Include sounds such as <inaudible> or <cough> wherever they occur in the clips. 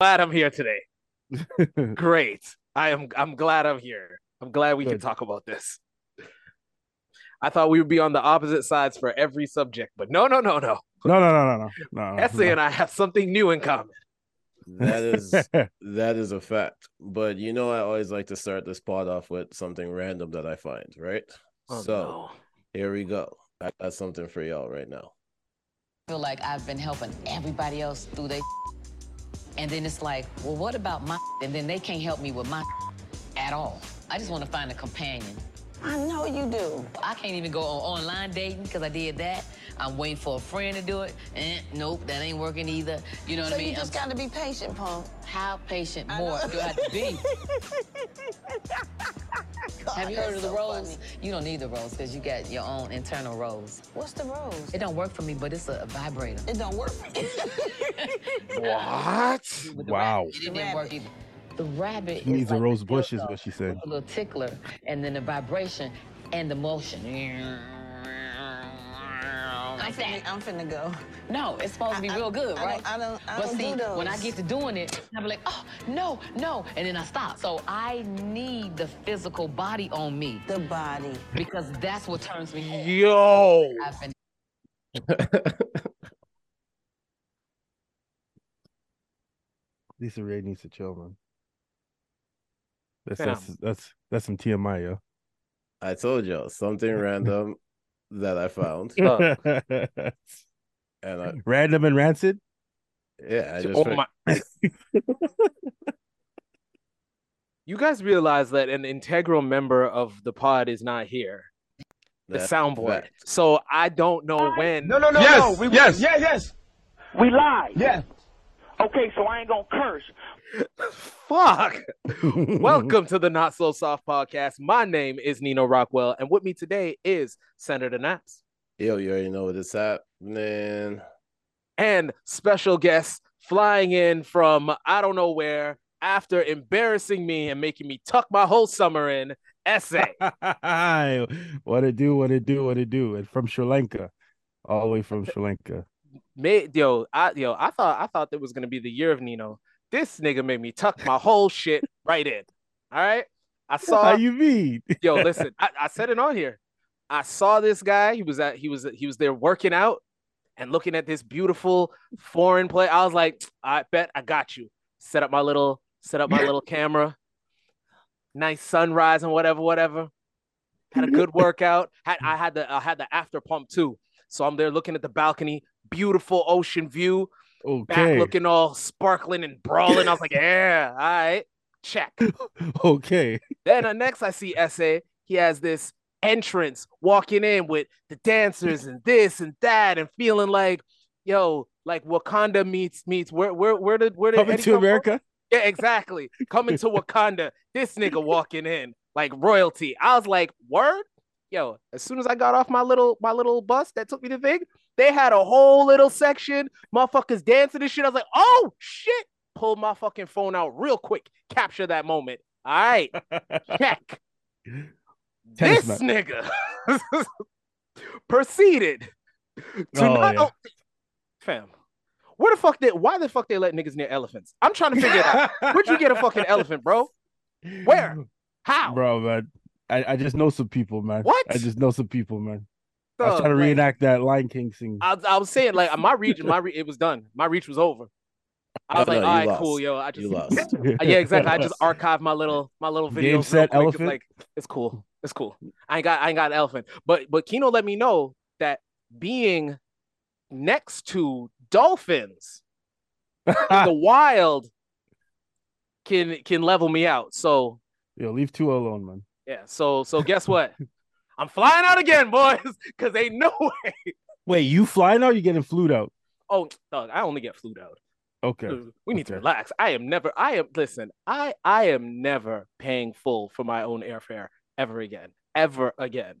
glad I'm here today. <laughs> Great. I am I'm glad I'm here. I'm glad we can talk about this. I thought we would be on the opposite sides for every subject, but no, no, no, no. No, no, no, no, no, no. no, Essay and I have something new in common. That is <laughs> that is a fact. But you know, I always like to start this pod off with something random that I find, right? Oh, so no. here we go. I got something for y'all right now. I feel like I've been helping everybody else through their and then it's like, well, what about my and then they can't help me with my at all. I just want to find a companion. I know you do. I can't even go on online dating because I did that. I'm waiting for a friend to do it. Eh, nope, that ain't working either. You know what So I mean? So you just I'm- gotta be patient, punk. how patient I more know. do I have to be? <laughs> have you heard of the so rose? funny. You don't need the rose because you got your own internal rose. What's the rose? It don't work for me, but it's a vibrator. It don't work for <laughs> me. What? With the Wow. rabbit, It didn't The work either. The rabbit He needs is a rose the bush, is what she said. A little tickler, and then the vibration and the motion. I'm Like finna, that. I'm finna go. No, it's supposed to be I- I- real good, I don't- right? I don't- I but don't see, do when I get to doing it, I'm like, oh no, no, and then I stop. So I need the physical body on me The body. because that's what turns me on. Yo. I've been <laughs> Lisa Ray needs to chill, man. That's Fam. that's that's that's some TMI, yo. I told y'all something random <laughs> that I found, Look. <laughs> and I, Random and rancid. yeah, I just Oh fi- my. <laughs> you guys realize that an integral member of the pod is not here, the that's soundboard. fact. So I don't know when. No, no, no, Yes, no. We, yes. yeah, yes, We live. yeah. Okay, so I ain't gonna curse. Fuck. <laughs> Welcome to the Not So Soft podcast. My name is Nino Rockwell, and with me today is Senator Naps Yo, you already know what it's happening. and special guest flying in from I don't know where after embarrassing me and making me tuck my whole summer in. Essay. <laughs> what it do, what it do, what it do. And from Sri Lanka. All the way from Sri Lanka. Made yo, I yo, I thought I thought that was gonna be the year of Nino. This nigga made me tuck my whole shit right in. All right. I saw How you mean? yo, listen, I, I said it on here. I saw this guy. He was at he was he was there working out and looking at this beautiful foreign play. I was like, I bet I got you. Set up my little set up my little camera. Nice sunrise and whatever, whatever. Had a good workout. Had I had the I had the after pump too. So I'm there looking at the balcony, beautiful ocean view, back looking all sparkling and brawling. I was like, <laughs> yeah, all right, check. <laughs> Okay. Then uh, next I see Essay. He has this entrance walking in with the dancers and this and that and feeling like, yo, like Wakanda meets meets where where where did where did Coming Eddie to come from? America. Yeah, exactly. Coming to Wakanda. This nigga walking in like royalty. I was like, word. Yo, as soon as I got off my little my little bus that took me to Vig, they had a whole little section, motherfuckers dancing and shit. I was like, oh shit. Pulled my fucking phone out real quick, capture that moment. All right, <laughs> check. Tennis this nigga <laughs> proceeded to Oh, not yeah. o- fam. Where the fuck they why the fuck they let niggas near elephants? I'm trying to figure it out. <laughs> Where'd you get a fucking elephant, bro? Where? How? Bro, man. I, I just know some people, man. What? I just know some people, man. I was trying to like, reenact that Lion King scene. I, I was saying like my reach, my re- it was done. My reach was over. I was No, like, no, all you right, lost. cool, yo. I just You lost. <laughs> <laughs> Yeah, exactly. I just <laughs> archived my little my little video. Game, real set, quick. It's elephant? like it's cool. It's cool. I ain't got I ain't got an elephant. But but Kino let me know that being next to dolphins, in the wild can can level me out. So Yo, leave two alone, man. yeah. So so guess what? I'm flying out again, boys, <laughs> because ain't no <laughs> way. Wait, you flying out? You getting flued out? Oh, I only get flued out. Okay. We need to relax. I am never. I am. Listen. I I am never paying full for my own airfare ever again. Ever again.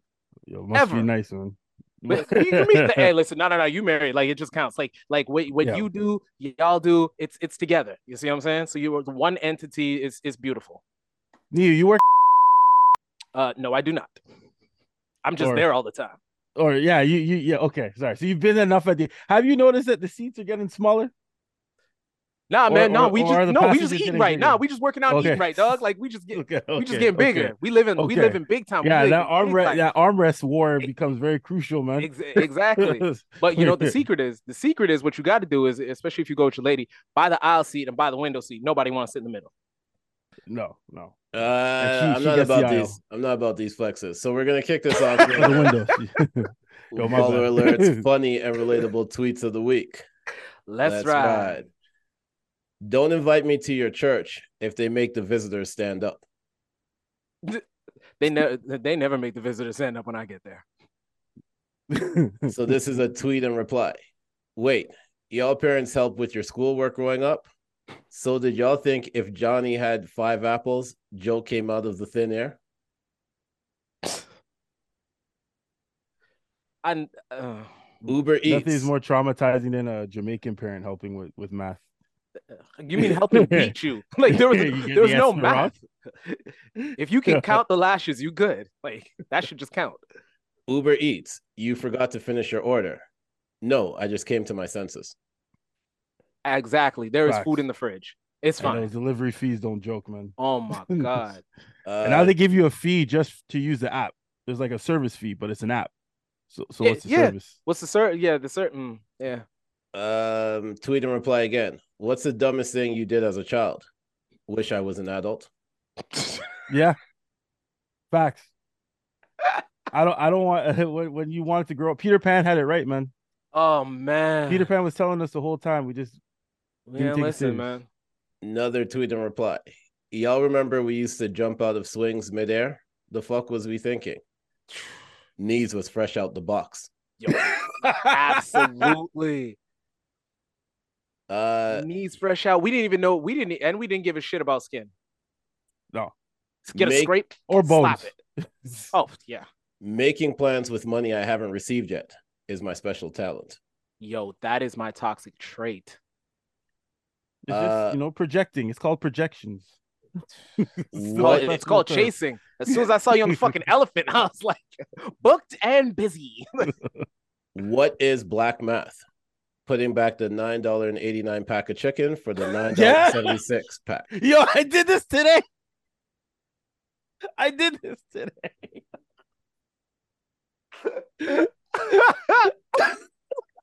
Yo, must Ever. be nice, man. But <laughs> you can meet the, hey, listen. No, no, no. You married. Like it just counts. Like like what what Yeah. you do, y'all do. It's it's together. You see what I'm saying? So you are one entity. is is beautiful. Neil, you work Uh, no, I do not. I'm just Or- there all the time. or yeah, you you yeah, okay. Sorry. So you've been enough at the have you noticed that the seats are getting smaller? Nah, Or- man, no, or- we just no, we just eating right. Nah, we just working out, Okay. eating right, dog. Like we just get, <laughs> Okay, we just getting bigger. okay. We live in, we live in big time. Yeah, that in arm rest, that armrest war becomes very crucial, man. Ex- exactly. <laughs> But you know the secret is the secret is what you got to do is especially if you go with your lady, buy the aisle seat and buy the window seat. Nobody wants to sit in the middle. no, no. Uh, she- I'm she not gets the about these. I'm not about these flexes. So we're gonna kick this <laughs> off. For the windows. <laughs> <laughs> Yo, my Baller bad. alerts, funny and relatable tweets of the week. Let's, ride. Don't invite me to your church if they make the visitors stand up. They never they never make the visitors stand up when I get there. So this is a tweet and reply. Wait, y'all parents help with your schoolwork growing up? So did y'all think if Johnny had five apples, Joe came out of the thin air? <sighs> And uh, Uber Nothing Eats. is more traumatizing than a Jamaican parent helping with, with math. you mean helping <laughs> beat you? <laughs> Like there was there was the no answer wrong. math. <laughs> if you can count the lashes, you good. Like that should just count. Uber Eats. You forgot to finish your order. No, I just came to my senses. Exactly. There is Facts. food in the fridge. It's And fine. those delivery fees don't joke, man. Oh my <laughs> god. Uh, and now they give you a fee just to use the app. There's like a service fee, but it's an app. So, so Yeah, what's the yeah. service? What's the certain? Yeah, the certain. Yeah. um, tweet and reply again. What's the dumbest thing you did as a child? Wish I was an adult. <laughs> Yeah, facts. I don't. I don't want <laughs> when, when you wanted to grow up. Peter Pan had it right, man. Oh man. Peter Pan was telling us the whole time. We just Man, take listen, serious. man. Another tweet and reply. Y'all remember we used to jump out of swings midair? The fuck was we thinking? Knees was fresh out the box. Yo, absolutely. <laughs> Uh, Knees fresh out. We didn't even know. We didn't, and we didn't give a shit about skin. No. Get a scrape or slap bones. it. Oh yeah. making plans with money I haven't received yet is my special talent. Yo, that is my toxic trait. It's Uh, just you know projecting. It's called projections. <laughs> It's called, it's called term. chasing. As soon as I saw you on the fucking <laughs> elephant, I was like, booked and busy. <laughs> What is black math? Putting back the nine dollar and eighty nine pack of chicken for the nine dollar Yeah. seventy six pack. Yo, I did this today. I did this today.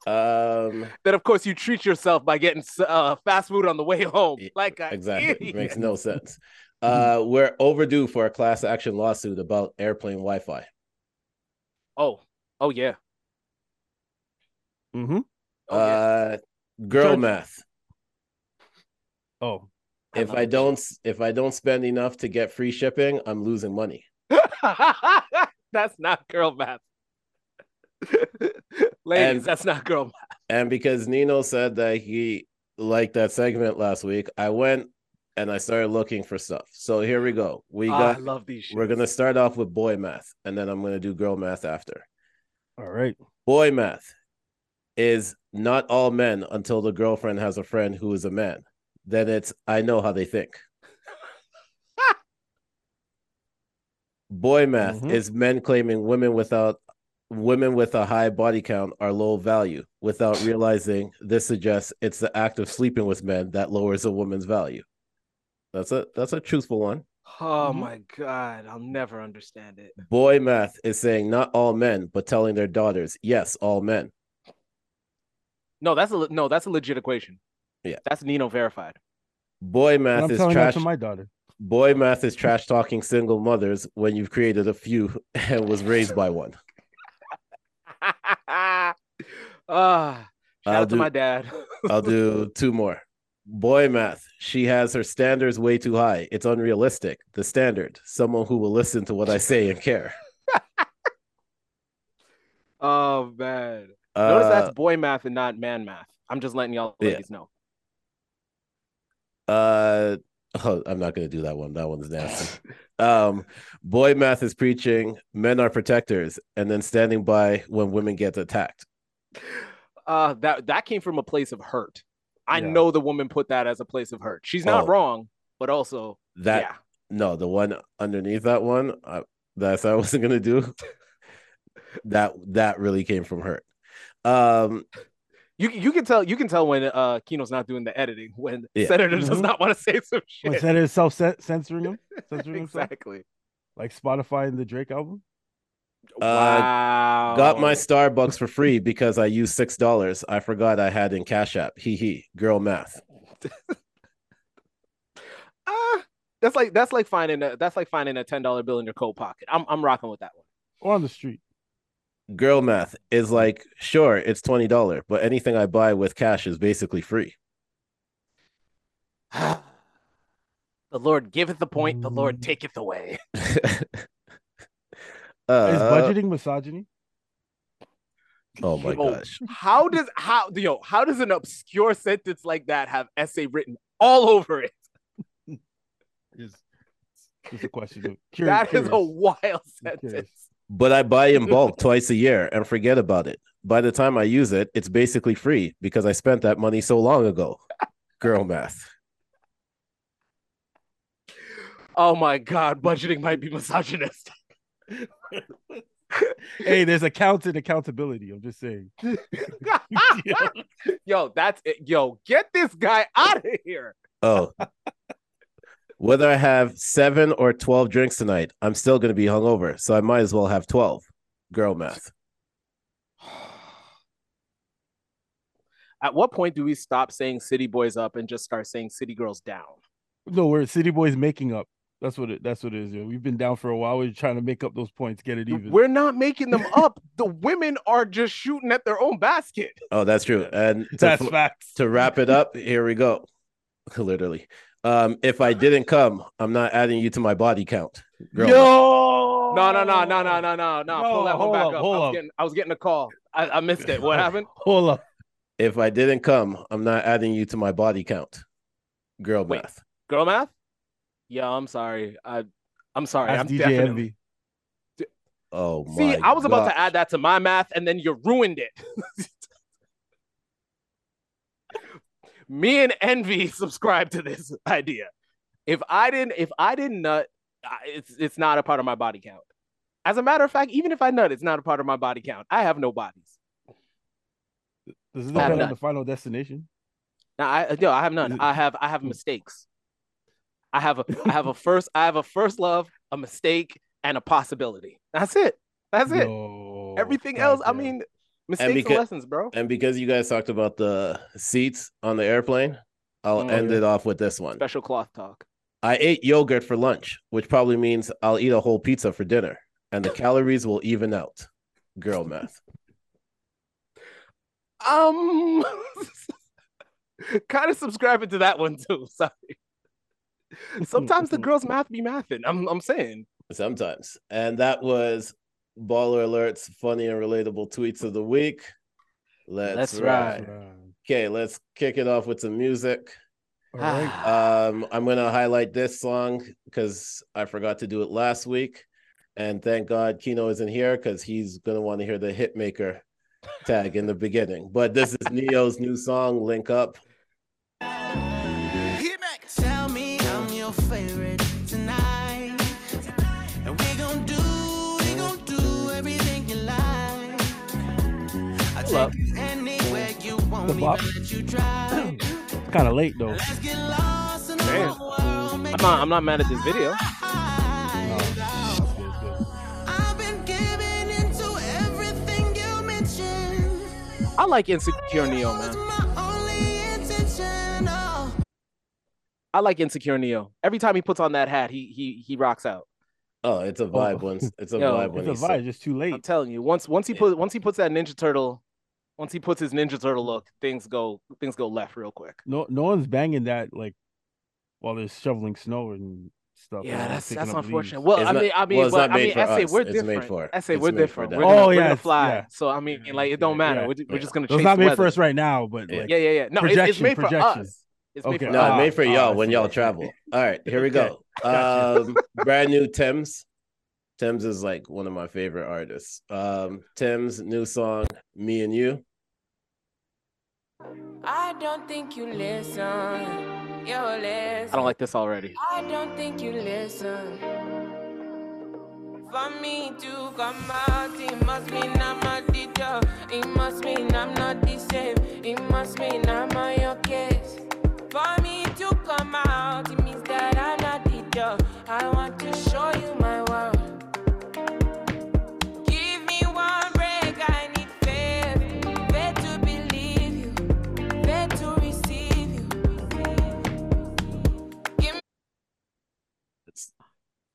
Um, then of course you treat yourself by getting uh, fast food on the way home. Like an exactly, idiot. <laughs> makes no sense. <laughs> Uh, we're overdue for a class action lawsuit about airplane Wi Fi. Oh, oh yeah. Mm-hmm. Oh, yeah. Uh, girl Judge- math. Oh, If I don't, if I don't spend enough to get free shipping, I'm losing money. <laughs> that's not girl math. <laughs> Ladies, And- that's not girl math. And because Nino said that he liked that segment last week, I went and I started looking for stuff. So here we go. We Ah, got I love these. we're gonna start off with boy math, and then I'm gonna do girl math after. all right. Boy math is not all men until the girlfriend has a friend who is a man. Then it's I know how they think. <laughs> Boy math Mhm. is men claiming women without women with a high body count are low value without <laughs> realizing this suggests it's the act of sleeping with men that lowers a woman's value. That's a that's a truthful one. Oh Mhm. my god, I'll never understand it. Boy math is saying not all men, but telling their daughters, yes, all men. No, that's a no, that's a legit equation. Yeah. that's Nino verified. Boy math I'm is trash. to my daughter. Boy math is trash talking single mothers when you've created a few <laughs> and was raised by one. <laughs> Ah, shout I'll out to my dad. <laughs> I'll do two more. Boy math. She has her standards way too high. It's unrealistic. The standard. Someone who will listen to what I say and care. <laughs> oh man, notice Uh, that's boy math and not man math. I'm just letting y'all Yeah. ladies know. uh <laughs> oh, I'm not gonna do that one. That one's nasty. um boy math is preaching men are protectors and then standing by when women get attacked. Uh, that that came from a place of hurt. I Yeah. know the woman put that as a place of hurt. She's not Oh. wrong, but also That yeah. no, the one underneath that one, uh, that's I wasn't gonna do. <laughs> that that really came from hurt. Um, You you can tell you can tell when uh Kino's not doing the editing when Yeah. Senator does Mhm. not want to say some When shit. Senator self censoring him, <laughs> censoring himself, exactly. like Spotify and the Drake album. Uh, wow. Got my Starbucks for free <laughs> because I used six dollars. I forgot I had in Cash App. Hee hee. Girl math. <laughs> Ah, that's like that's like finding a that's like finding a ten dollar bill in your coat pocket. I'm I'm rocking with that one. Or on the street. Girl math is like sure it's twenty dollar, but anything I buy with cash is basically free. <sighs> the Lord giveth the point, the Lord Mm. taketh away. <laughs> uh, Is budgeting misogyny? Oh my Yo, gosh. How does how yo how does an obscure sentence like that have essay written all over it? Is just a question of curi- That is a wild sentence. But I buy in bulk <laughs> twice a year and forget about it. By the time I use it, it's basically free because I spent that money so long ago. Girl math. Oh my god, budgeting might be misogynist. <laughs> Hey, there's account and accountability. I'm just saying. <laughs> yo, that's it. Yo, get this guy out of here. Oh. Whether I have seven or 12 drinks tonight, I'm still going to be hungover. So I might as well have 12. Girl math. <sighs> At what point do we stop saying city boys up and just start saying city girls down? No, we're City Boys making up. That's what it. That's what it is. Yo. We've been down for a while. We're trying to make up those points, get it even. We're not making them <laughs> up. the women are just shooting at their own basket. Oh, that's true. And to, That's facts. to wrap it up, here we go. <laughs> Literally. Um, if I didn't come, I'm not adding you to my body count. Girl. Yo, No, no, no, no, no, no, no, no. Pull that one hold back up, up. hold I was up. getting, I was getting a call. I, I missed it. What <laughs> happened? Hold up. If I didn't come, I'm not adding you to my body count. Girl Wait. math. Girl math? Yeah, I'm sorry. I, I'm sorry. That's I'm DJ definitely. Envy. Oh my See, I was about to add that to my math, and then you ruined it. <laughs> Me and Envy <laughs> subscribe to this idea. If I didn't, if I didn't nut, it's it's not a part of my body count. As a matter of fact, even if I nut, it's not a part of my body count. I have no bodies. Does it I have depend on none. the final destination? Now, I no, I have none. I have I have hmm. mistakes. I have a I have a first I have a first love, a mistake, and a possibility. That's it. That's it. Yo, Everything else, I mean, mistakes and, because- lessons, bro. And because you guys talked about the seats on the airplane, I'll Mm. end it off with this one. Special cloth talk. I ate yogurt for lunch, which probably means I'll eat a whole pizza for dinner, and the <laughs> calories will even out. Girl math. Um, <laughs> kind of subscribing to that one too. <laughs> Sorry. Sometimes the girls' math be mathing. I'm I'm saying. Sometimes. And that was Baller Alerts, funny and relatable tweets of the week. Let's, Let's ride. ride. Okay, let's kick it off with some music. All right. Um, I'm gonna highlight this song because I forgot to do it last week, and thank God Kino isn't here because he's gonna want to hear the hitmaker tag in the beginning. But this is <laughs> Neo's new song, "Link Up." The me, bop. but let you drive. <clears throat> It's kind of late though. Let's get lost in the Damn. whole world. Make I'm not I'm not mad at this video. Oh, that's good, that's good. I've been giving into everything you mentioned. I like insecure Neo, man. my only intention. Oh. I like insecure Neo. Every time he puts on that hat, he he he rocks out. Oh, it's a vibe. Oh. Once it's a <laughs> Yo, vibe It's he's a vibe. Just too late. I'm telling you, once once he put once he puts that Ninja Turtle, once he puts his Ninja Turtle look, things go things go left real quick. No, no one's banging that like while they're shoveling snow and stuff. Yeah, that's that's unfortunate. leaves. Well, It's I not- mean, I mean, well, but I made mean, for essay, us. we're It's made different. for- essay, it's we're made different. them. We're gonna, Oh, we're yeah, gonna fly. yeah. So I mean, like, it don't Yeah, matter. yeah. We're, we're just gonna chase it's not made weather. for us right now, but Yeah. like, Yeah, yeah, yeah. No, it's, it's Projection, made for us. It's made Okay. for No, us. Made for ah, y'all I when y'all travel. All right, here we <laughs> go. Um, brand new Tems. Tems is like one of my favorite artists. Um, Tems new song, "Me and You." I don't think you listen. You listen. I don't like this already. I don't think you listen. For me to come out, it must mean I'm a teacher. It must mean I'm not the same. It must mean I'm on your case. For me to come out, it means that I'm not teacher. I want to show you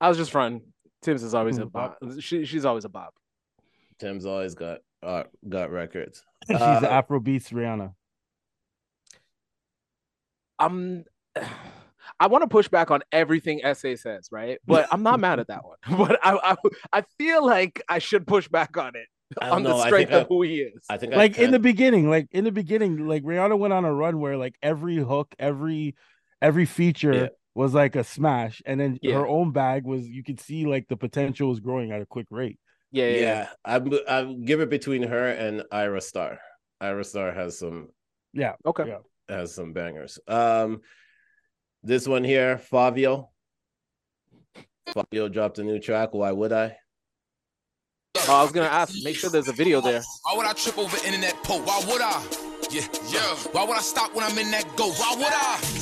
I was just fronting. Tems is always a Mm, bob. She, she's always a bob. Tems always got uh, got records. <laughs> She's Uh, the Afrobeats Rihanna. I'm <sighs> I want to push back on everything SA says, right? But I'm not mad at that one. <laughs> But I, I I feel like I should push back on it I on don't know. the strength think of who he is. I think I Like in the beginning, like in the beginning, like Rihanna went on a run where like every hook, every every feature Yeah. Was like a smash, and then Yeah. her own bag was you could see like the potential was growing at a quick rate. yeah, yeah, yeah, yeah. I'm I'm give it between her and Ayra Starr. Ayra Starr has some Yeah, Okay. Yeah. has some bangers. Um, this one here, Fivio. Fivio dropped a new track. Why would I? Oh, I was gonna ask. Make sure there's a video there. Why would I trip over internet post? Why would I? Yeah, yeah. Why would I stop when I'm in that go? Why would I?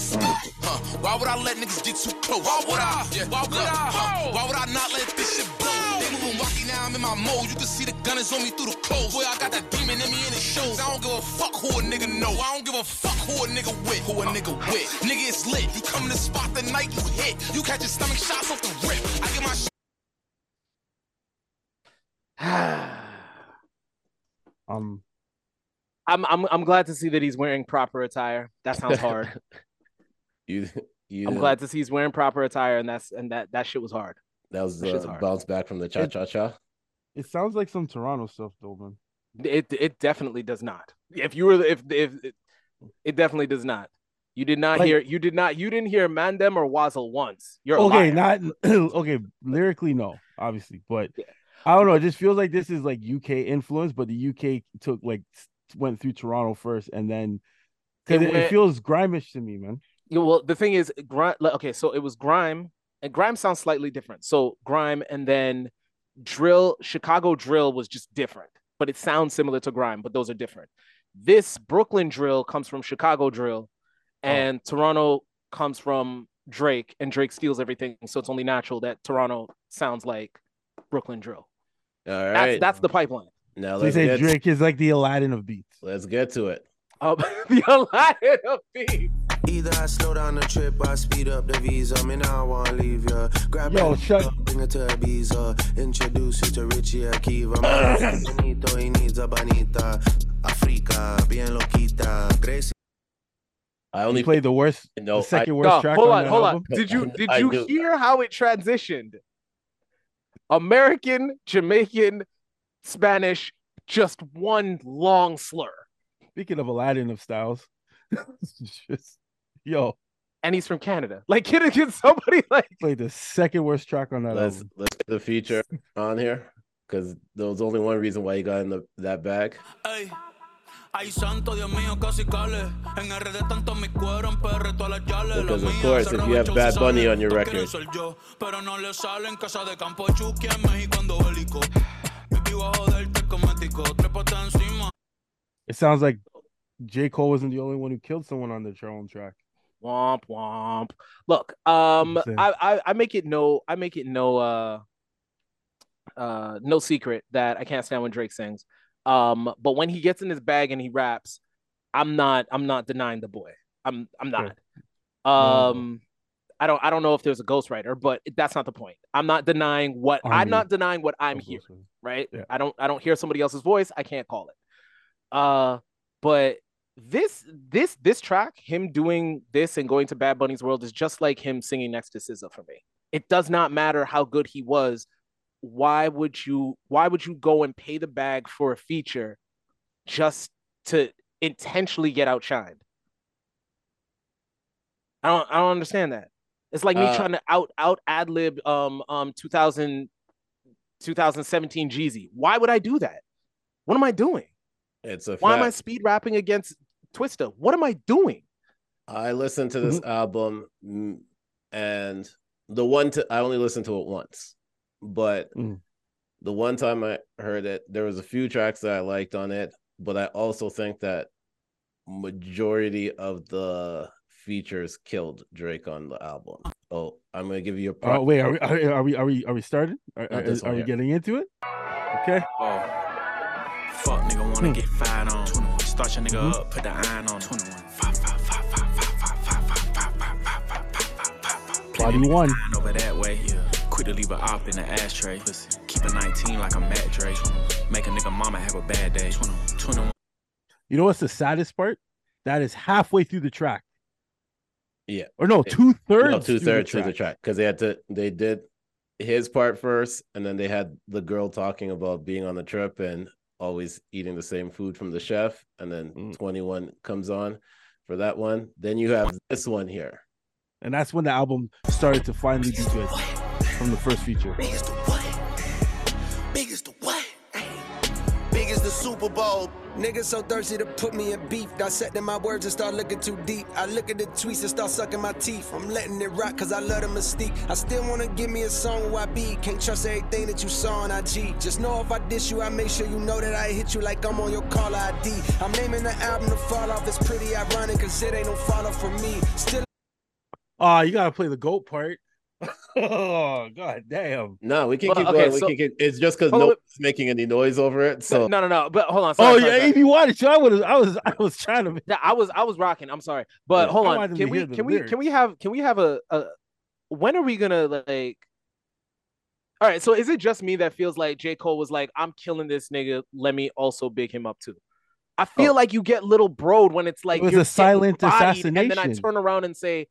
Huh. Why would I let niggas get too close? Why would I? Yeah. Why would I? Huh. Why would I not let this shit blow? They moving wacky now, I'm in my mode. You can see the gunners on me through the clothes. Boy, I got that demon in me and it shows. I don't give a fuck who a nigga know. I don't give a fuck who a nigga with. Who a nigga with. Nigga, it's lit. You come in the spot the night you hit. You catch your stomach shots off the rip. I get my sh- <sighs> Um, I'm I'm I'm glad to see that he's wearing proper attire. That sounds hard. <laughs> You you. I'm glad to see he's wearing proper attire, and that's and that that shit was hard. that was that shit's the hard. bounce back from the cha cha cha. it sounds like some Toronto stuff though, man. It it definitely does not. If you were if if it, it definitely does not. You did not Like- hear you did not you didn't hear Mandem or Wazzle once. You're okay, liar. not <clears throat> okay. Lyrically, no, obviously, but Yeah. I don't know. It just feels like this is like UK influence, but the UK took like went through Toronto first, and then because It it, it feels grimish to me, man. Yeah, well, the thing is, grime. like, Okay, so it was grime, and grime sounds slightly different. So grime, and then drill. Chicago drill was just different, but it sounds similar to grime, but those are different. This Brooklyn drill comes from Chicago drill, and Toronto comes from Drake, and Drake steals everything. So it's only natural that Toronto sounds like Brooklyn drill. All That's that's the pipeline. now So they let's say get Drake is like the Aladdin of beats. let's get to it. Um, <laughs> the Aladdin of beats. Either I slow down the trip, I speed up the visa. Me now wanna leave ya. Grab Yo, that shut- up, bring it to Ibiza. Introduce you to Richie Akiva. <coughs> Man, bonito, he needs a bonita. Africa, bien loquita. Gracie. I only played the worst, No, the second I- worst No, track hold on, on, the hold album. on. Did you <laughs> did you hear how it transitioned? American, Jamaican, Spanish, just one long slur. Speaking of Aladdin of styles, it's <laughs> just yo And he's from Canada. Like, can, can somebody <laughs> like played the second worst track on that let's album. let's get the feature <laughs> on here because there was only one reason why he got in the that bag. Ey, ay santo, Dios mío, casi cale. En RD tanto mi cuero, en PR todas las yales. Because Lo of course, if you have Bad Bunny on your record. pero no le salen. Casa de campo, Chucky en México, ando bélico. Me vivo a joderte cosmético. Trépate encima. It sounds like J Cole wasn't the only one who killed someone on their own track. Womp womp? Look, um, I, I I make it no, I make it no uh uh no secret that I can't stand when Drake sings. Um, but when he gets in his bag and he raps, I'm not I'm not denying the boy. I'm I'm not. Um I don't I don't know if there's a ghostwriter, but that's not the point. I'm not denying what I'm not denying what I'm hearing, right? Yeah. I don't I don't hear somebody else's voice. I can't call it. Uh but this this this track, him doing this and going to Bad Bunny's world is just like him singing next to SZA for me. It does not matter how good he was. Why would you why would you go and pay the bag for a feature just to intentionally get outshined? I don't I don't understand that. It's like me Uh, trying to out out ad lib um um 2000 2017 Jeezy. Why would I do that? What am I doing? It's a Why am I speed rapping against Twista? What am I doing? I listened to this album mm, and the one to I only listened to it once, but Mm. the one time I heard it, there was a few tracks that I liked on it, but I also think that majority of the features killed Drake on the album. Oh, I'm gonna give you a Oh pro- wait, are we are, are we are we are we starting? Are, Not are, this are one we getting into it? Okay. Oh. Fuck nigga wanna Hmm. get fired on start your nigga up, put the iron on. 21. 41. Over that way, yeah. Quick to leave a op in the ashtray. Pussy. Keep a 19 like a Matt Dre. Make a nigga mama have a bad day. 21. You know what's the saddest part? That is halfway through the track. Yeah. Or no, two thirds. No, two thirds through the track. Because they had to, they did his part first, and then they had the girl talking about being on the trip, and always eating the same food from the chef, and then Mm. twenty one comes on for that one. Then you have this one here. And that's when the album started to finally be good from the first feature. Super Bowl. Niggas so thirsty to put me in beef. Dissecting my words and start looking too deep. I look at the tweets and start sucking my teeth. I'm letting it rock cause I love the mystique. I still wanna give me a song where I be. Can't trust everything that you saw on IG. Just know if I diss you, I make sure you know that I hit you like I'm on your call ID. I'm naming the album to fall off. It's pretty ironic cause it ain't no follow from me. Still Oh, you gotta play the goat part. <laughs> oh god damn. No, we can Well, keep okay, going. We so- can keep, it's just because Hold no on. one's making any noise over it. So no, no, no. But hold on. Oh Sorry, sorry, yeah, sorry. if you wanted to, I would I was I was trying to Yeah, I was I was rocking. I'm sorry, but Yeah. hold I on. Can we hear the can we can we have can we have a, a when are we gonna like? All right, so is it just me that feels like J Cole was like, I'm killing this nigga. Let me also big him up too. I feel Oh. like you get little broed when it's like it was you're a silent getting bodied, and then I turn around and say,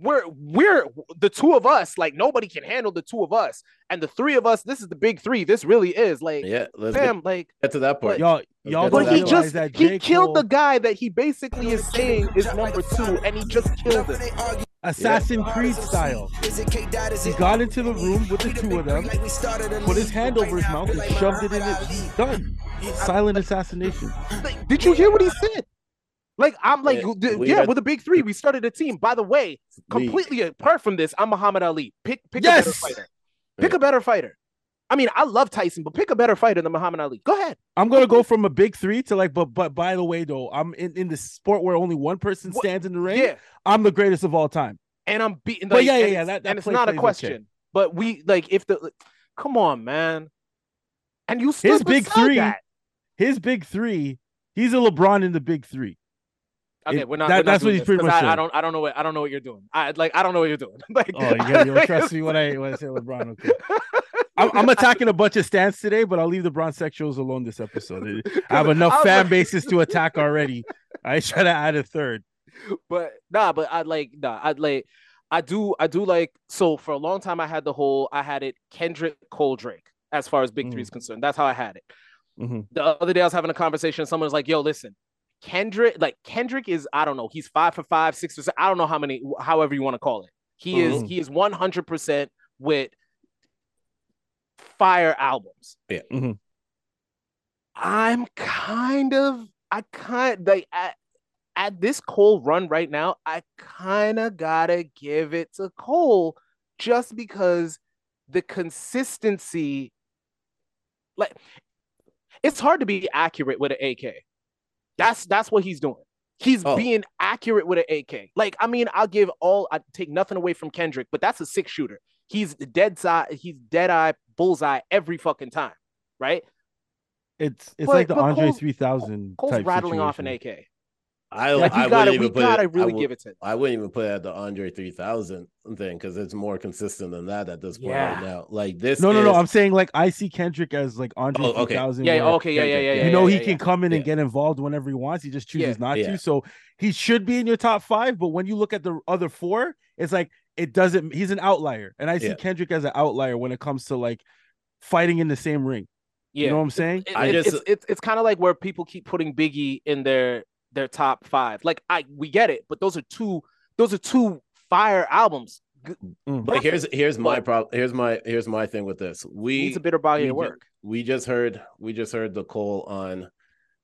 "We're we're the two of us. Like nobody can handle the two of us, and the three of us. This is the big three. This really is like, yeah, let's get, like." get to that part. y'all y'all get to don't But he just that he J. killed the guy that he basically is saying is number two, and he just killed him. Assassin Creed style. He got into the room with the two of them, put his hand over his mouth and shoved it in it. Done. Silent assassination. Did you hear what he said? Like I'm like, Yeah, th- we yeah, had- we're the big three. We started a team. By the way, We- completely apart from this, I'm Muhammad Ali. Pick pick a better fighter. Pick Yeah. a better fighter. I mean, I love Tyson, but pick a better fighter than Muhammad Ali. Go ahead. I'm gonna go from a big three to like, but but by the way though, I'm in, in the sport where only one person What- stands in the ring. Yeah, I'm the greatest of all time. and I'm beating. But like, yeah, yeah, and yeah, that- that and it's not a plays okay. question. But we like if the come on, man. And you stood His big three- that. His big three, he's a LeBron in the big three. Okay, It- we're not. that- we're not that's what he's this, much I, I don't. I don't know what. I don't know what you're doing. I like. I don't know what you're doing. <laughs> like, Oh, you, gotta, you trust me when I when I say LeBron. <laughs> Okay. I'm, I'm attacking a bunch of stands today, but I'll leave the Bron sexuals alone this episode. I <laughs> have enough fan like- bases to attack already. I try to add a third. but nah, but I like nah, I like I do I do like so for a long time I had the whole I had it Kendrick Cole Drake as far as big three Mm. is concerned. That's how I had it. Mhm. The other day I was having a conversation, someone was like, yo, listen, Kendrick, like Kendrick is, I don't know, he's five for five, six for six, I don't know how many, however you want to call it. He is Mhm. he is 100 percent with fire albums. Yeah. Mhm. I'm kind of I kind like at, at this Cole run right now, I kind of gotta give it to Cole just because the consistency, like, it's hard to be accurate with an AK. That's that's what he's doing. He's Oh. being accurate with an AK. Like, I mean, I'll give all I take nothing away from Kendrick, but that's a six shooter. He's dead side, he's dead eye, bullseye every fucking time, right? It's it's But- like the Andre Cole's- 3000 Cole's type rattling off an. AK. I, Like, I gotta, wouldn't we even put gotta it, really I, give it to. I wouldn't even put it at the Andre 3000 thing because it's more consistent than that at this point Yeah. right now. Like this, No, no, no. I'm saying like I see Kendrick as like Andre Oh, okay. 3000. Yeah, where, okay, yeah, yeah, yeah, You yeah. you know yeah, he yeah, can come in and get involved whenever he wants. He just chooses Yeah. not Yeah. to. So he should be in your top five. But when you look at the other four, it's like it doesn't. He's an outlier, and I see Yeah. Kendrick as an outlier when it comes to like fighting in the same ring. Yeah. You know what I'm saying? It- I just- it's, it's it's kind of like where people keep putting Biggie in their their top five. Like I we get it, but those are two those are two fire albums. G- mm. But here's here's my problem. Here's my here's my thing with this. We needs a bit of body we of ju- work. we just heard we just heard the call on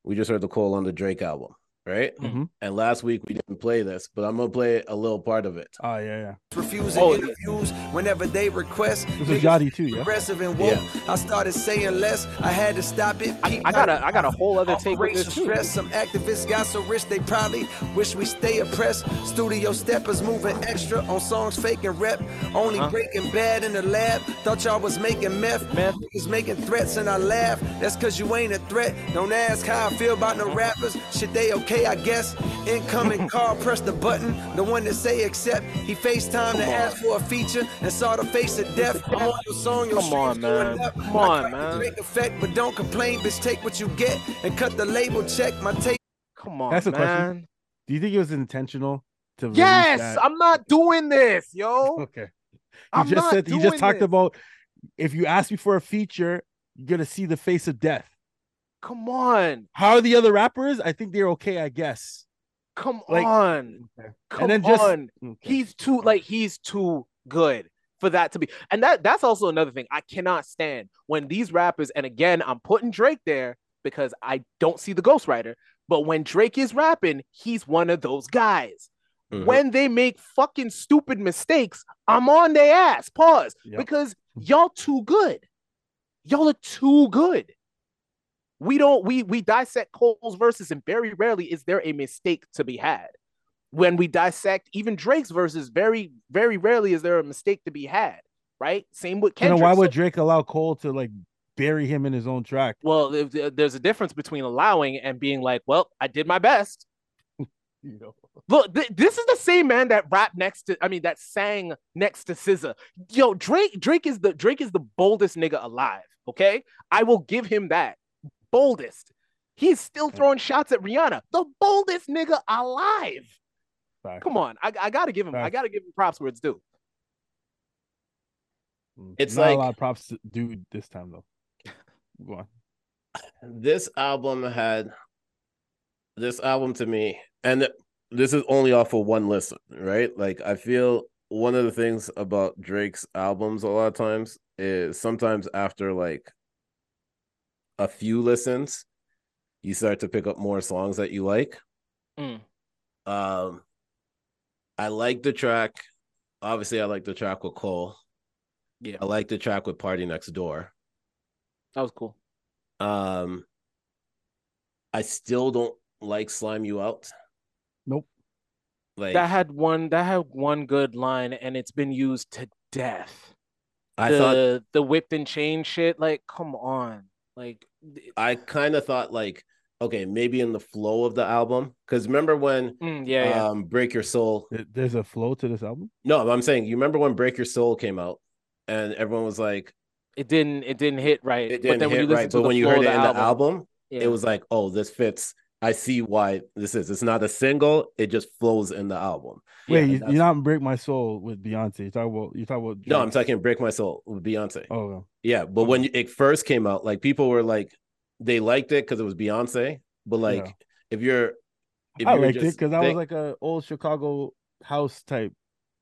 we just heard the call on the Drake album, right? Mhm. And last week we didn't play this, but I'm gonna play a little part of it. Oh yeah, yeah. refusing Oh, yeah. interviews whenever they request. This is Niggas Yachty too, yeah. Aggressive and woke. I started saying less. I had to stop it. I, I got a I got a whole other take with this Operation too. stress. Some activists got so rich they probably wish we stay oppressed. Studio steppers moving extra on songs faking rep. Only Huh? breaking bad in the lab. Thought y'all was making meth. Meth. Niggas making threats and I laugh. That's cause you ain't a threat. Don't ask how I feel about no rappers. Shit, they okay, I guess. Incoming <laughs> call, press the button. The one that say accept. He FaceTime to ask for a feature and saw the face of death. I'm on your song, your Come on, streams going man. up. Come on, man. Drake effect, but don't complain, bitch. Take what you get and cut the label check. My take. Come on, That's a question. man. Do you think it was intentional to Yes, that? I'm not doing this, yo. <laughs> Okay. He I'm just not said he doing just talked this. about if you ask me for a feature, you're gonna see the face of death. Come on, How are the other rappers? I think they're okay, I guess. come Like- on, Okay. come then just- on. Okay. He's too like he's too good for that to be. And that that's also another thing I cannot stand when these rappers. And again, I'm putting Drake there because I don't see the ghostwriter. But when Drake is rapping, he's one of those guys. Mhm. When they make fucking stupid mistakes, I'm on their ass. Pause. Yep. Because y'all too good. Y'all are too good. We don't we we dissect Cole's verses, and very rarely is there a mistake to be had. When we dissect even Drake's verses, very very rarely is there a mistake to be had. Right? Same with You know, Kendrick. why would Drake allow Cole to like bury him in his own track? well, there's a difference between allowing and being like, well, I did my best. <laughs> You know. Look, th- this is the same man that rapped next to, I mean, that sang next to SZA. Yo, Drake, Drake is the Drake is the boldest nigga alive. Okay, I will give him that. Boldest. He's still throwing shots at Rihanna. The boldest nigga alive. Fact. Come on, I, I gotta give him. I gotta give him props where it's due. Mm. It's Not a lot of props to do this time though. <laughs> Go on. this album had this album to me, and this is only off of one listen, right? Like I feel one of the things about Drake's albums a lot of times is sometimes after like a few listens, you start to pick up more songs that you like. Mm. Um, I like the track. Obviously, I like the track with Cole. Yeah, I like the track with PartyNextDoor. that was cool. Um, I still don't like Slime You Out. Nope. Like That had one. That had one good line, and it's been used to death. I the thought the whipped and chain shit. Like, come on. Like, th- I kind of thought like okay, maybe in the flow of the album because remember when mm, yeah, yeah. um Break Your Soul. There's a flow to this album. No, I'm saying you remember when Break Your Soul came out and everyone was like it didn't. It didn't hit right. it but didn't then when hit you right, to but the when you heard of it in the the album, yeah. it was like oh this fits. I see why this is. It's not a single. It just flows in the album. Wait, and you, that's- you're not break my soul with Beyonce. You talk about you talk about No, I'm talking Break My Soul with Beyonce. Oh, Yeah, but when it first came out, like people were like, they liked it because it was Beyonce. But like, Yeah. if you're, if I you're liked it because I was like a old Chicago house type.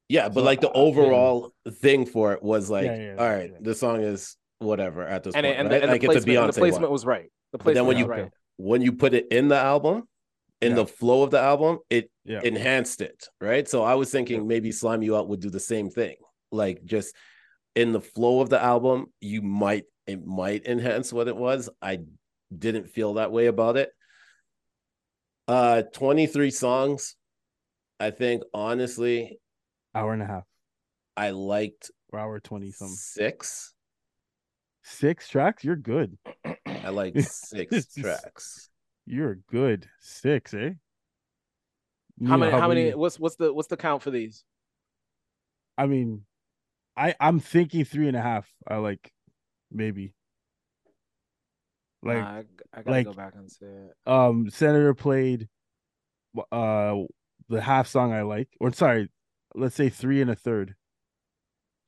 yeah, but so like the I- yeah. overall thing for it was like, Yeah, yeah, all right, yeah. the song is whatever at this and, point, it, and, right? the, and like the it's a placement, the placement one. was right. The But then placement when was you- right. When you put it in the album, in Yeah. the flow of the album, it Yeah. enhanced it, right? So I was thinking maybe Slime You Out would do the same thing, like just in the flow of the album, you might it might enhance what it was. I didn't feel that way about it. Uh 23 songs. I think honestly, Hour and a half, I liked hour twenty something. six. Six tracks. You're good. I like <laughs> six tracks. You're good. Six, eh? How You know, many? How many? many- What's what's the what's the count for these? I mean, I I'm thinking three and a half. I like maybe. Like Nah, I, I gotta like- go back and say it. um Senator played uh the half song I like. Or sorry, let's say three and a third.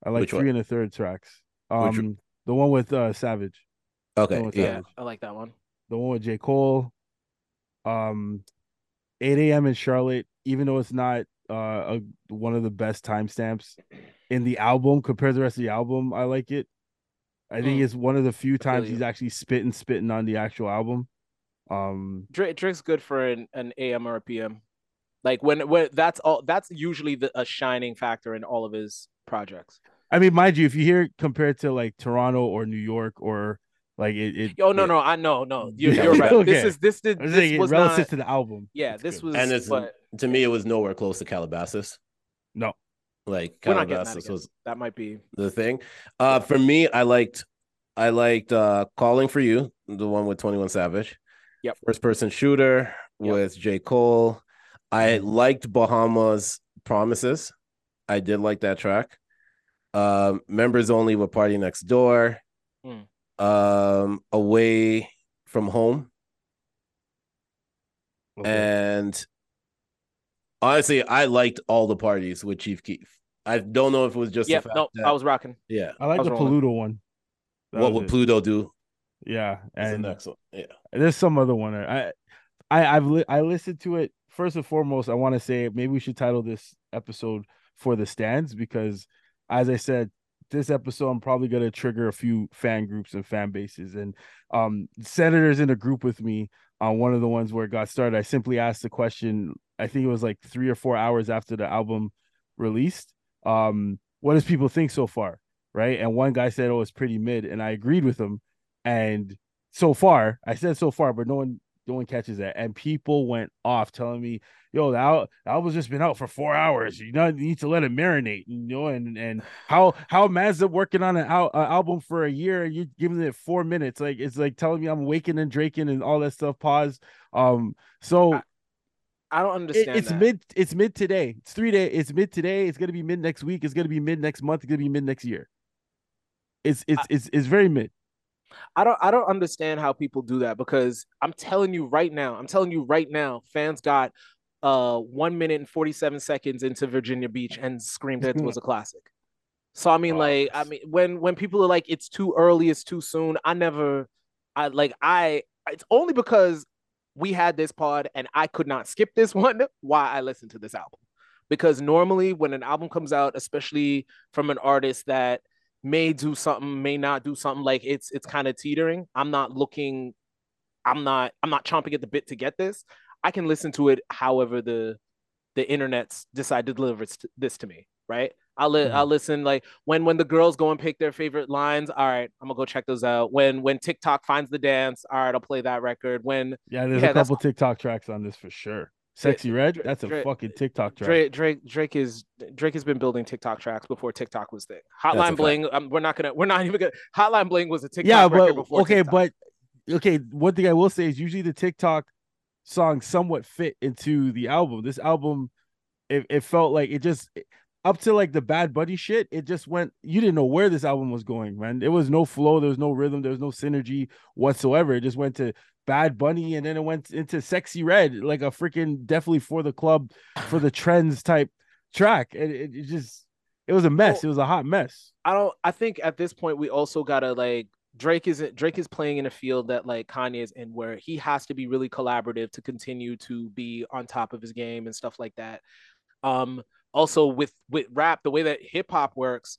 I like Which three one? and a third tracks. Which Um the one with uh Savage. Okay, what's yeah. Yeah, Savage. I like that one. The one with J. Cole. Um 8 a.m. in Charlotte, even though it's not uh a, one of the best timestamps in the album compared to the rest of the album, I like it. I think Mm. it's one of the few times he's actually spitting spitting on the actual album. Um Drake, Drake's good for an, an AM or a PM. Like when when that's all that's usually the, a shining factor in all of his projects. I mean, mind you, if you hear it compared to like Toronto or New York or like it, it Oh no it- no I know no <laughs> you're, you're right. This is this did I was this saying was relative not, to the album. yeah this was and it's but to me, it was nowhere close to Calabasas. No, Like we're not getting that Calabasas was That might be the thing. Uh, for me, I liked, I liked uh, "Calling for You," the one with Twenty One Savage. Yep. First person shooter Yep. with J Cole. I liked Bahamas Promises. I did like that track. Um, members only with PartyNextDoor. Mm. Um, Away from Home. Okay. And honestly, I liked all the parties with Chief Keef. I don't know if it was just yeah the fact no that, I was rocking yeah. I like I the rolling. Paluto one. That What would it. Pluto do? Yeah, Is the and next one. Yeah. there's some other one. I, I, I've li- I listened to it first and foremost. I want to say maybe we should title this episode for the stands because, as I said, this episode I'm probably gonna trigger a few fan groups and fan bases. And um, senators in a group with me on one of the ones where it got started. I simply asked the question. I think it was like three or four hours after the album released. Um, what does people think so far? Right. And one guy said, Oh, it's pretty mid. And I agreed with him. And so far, I said so far, but no one no one catches that. And people went off telling me, yo, the, al- the album's just been out for four hours. You know, you need to let it marinate, you know, and and how how Mazda working on an al- a album for a year and you're giving it four minutes. Like it's like telling me I'm waking and draking and all that stuff. Pause. Um, so I- I don't it- understand it's that. mid it's mid today. It's three day, it's mid today, it's gonna be mid next week, it's gonna be mid next month, it's gonna be mid next year. It's it's it's it's very mid. I don't I don't understand how people do that because I'm telling you right now, I'm telling you right now, fans got uh one minute and 47 seconds into Virginia Beach and screamed it was <laughs> a classic. So I mean, Oh, like, I mean, when when people are like, it's too early, it's too soon, I never I like I it's only because we had this pod and I could not skip this <laughs> one why I listened to this album. Because normally when an album comes out, especially from an artist that may do something, may not do something, like it's it's kind of teetering. I'm not looking, I'm not I'm not chomping at the bit to get this. I can listen to it however the the internet's decide to deliver this to me, right? I'll li- I'll listen like when when the girls go and pick their favorite lines. All right, I'm gonna go check those out. When when TikTok finds the dance, all right, I'll play that record. When Yeah, there's Yeah, a couple TikTok tracks on this for sure. Sexyy Red, that's a Dra- fucking TikTok track. Drake Drake Drake is Drake has been building TikTok tracks before TikTok was thing. Hotline. Bling, um, we're not gonna we're not even gonna Hotline Bling was a TikTok yeah, but before okay, TikTok. but okay, one thing I will say is usually the TikTok songs somewhat fit into the album. This album, it, it felt like it just up to like the Bad Bunny shit. It just went. You didn't know where this album was going, man. There was no flow. There was no rhythm. There was no synergy whatsoever. It just went to Bad Bunny, and then it went into Sexyy Red, like a freaking definitely for the club, for the trends type track. And it, it just, it was a mess. Well, it was a hot mess. I don't. I think at this point we also gotta like Drake is Drake is playing in a field that like Kanye is in, where he has to be really collaborative to continue to be on top of his game and stuff like that. Um, also with with rap, the way that hip hop works,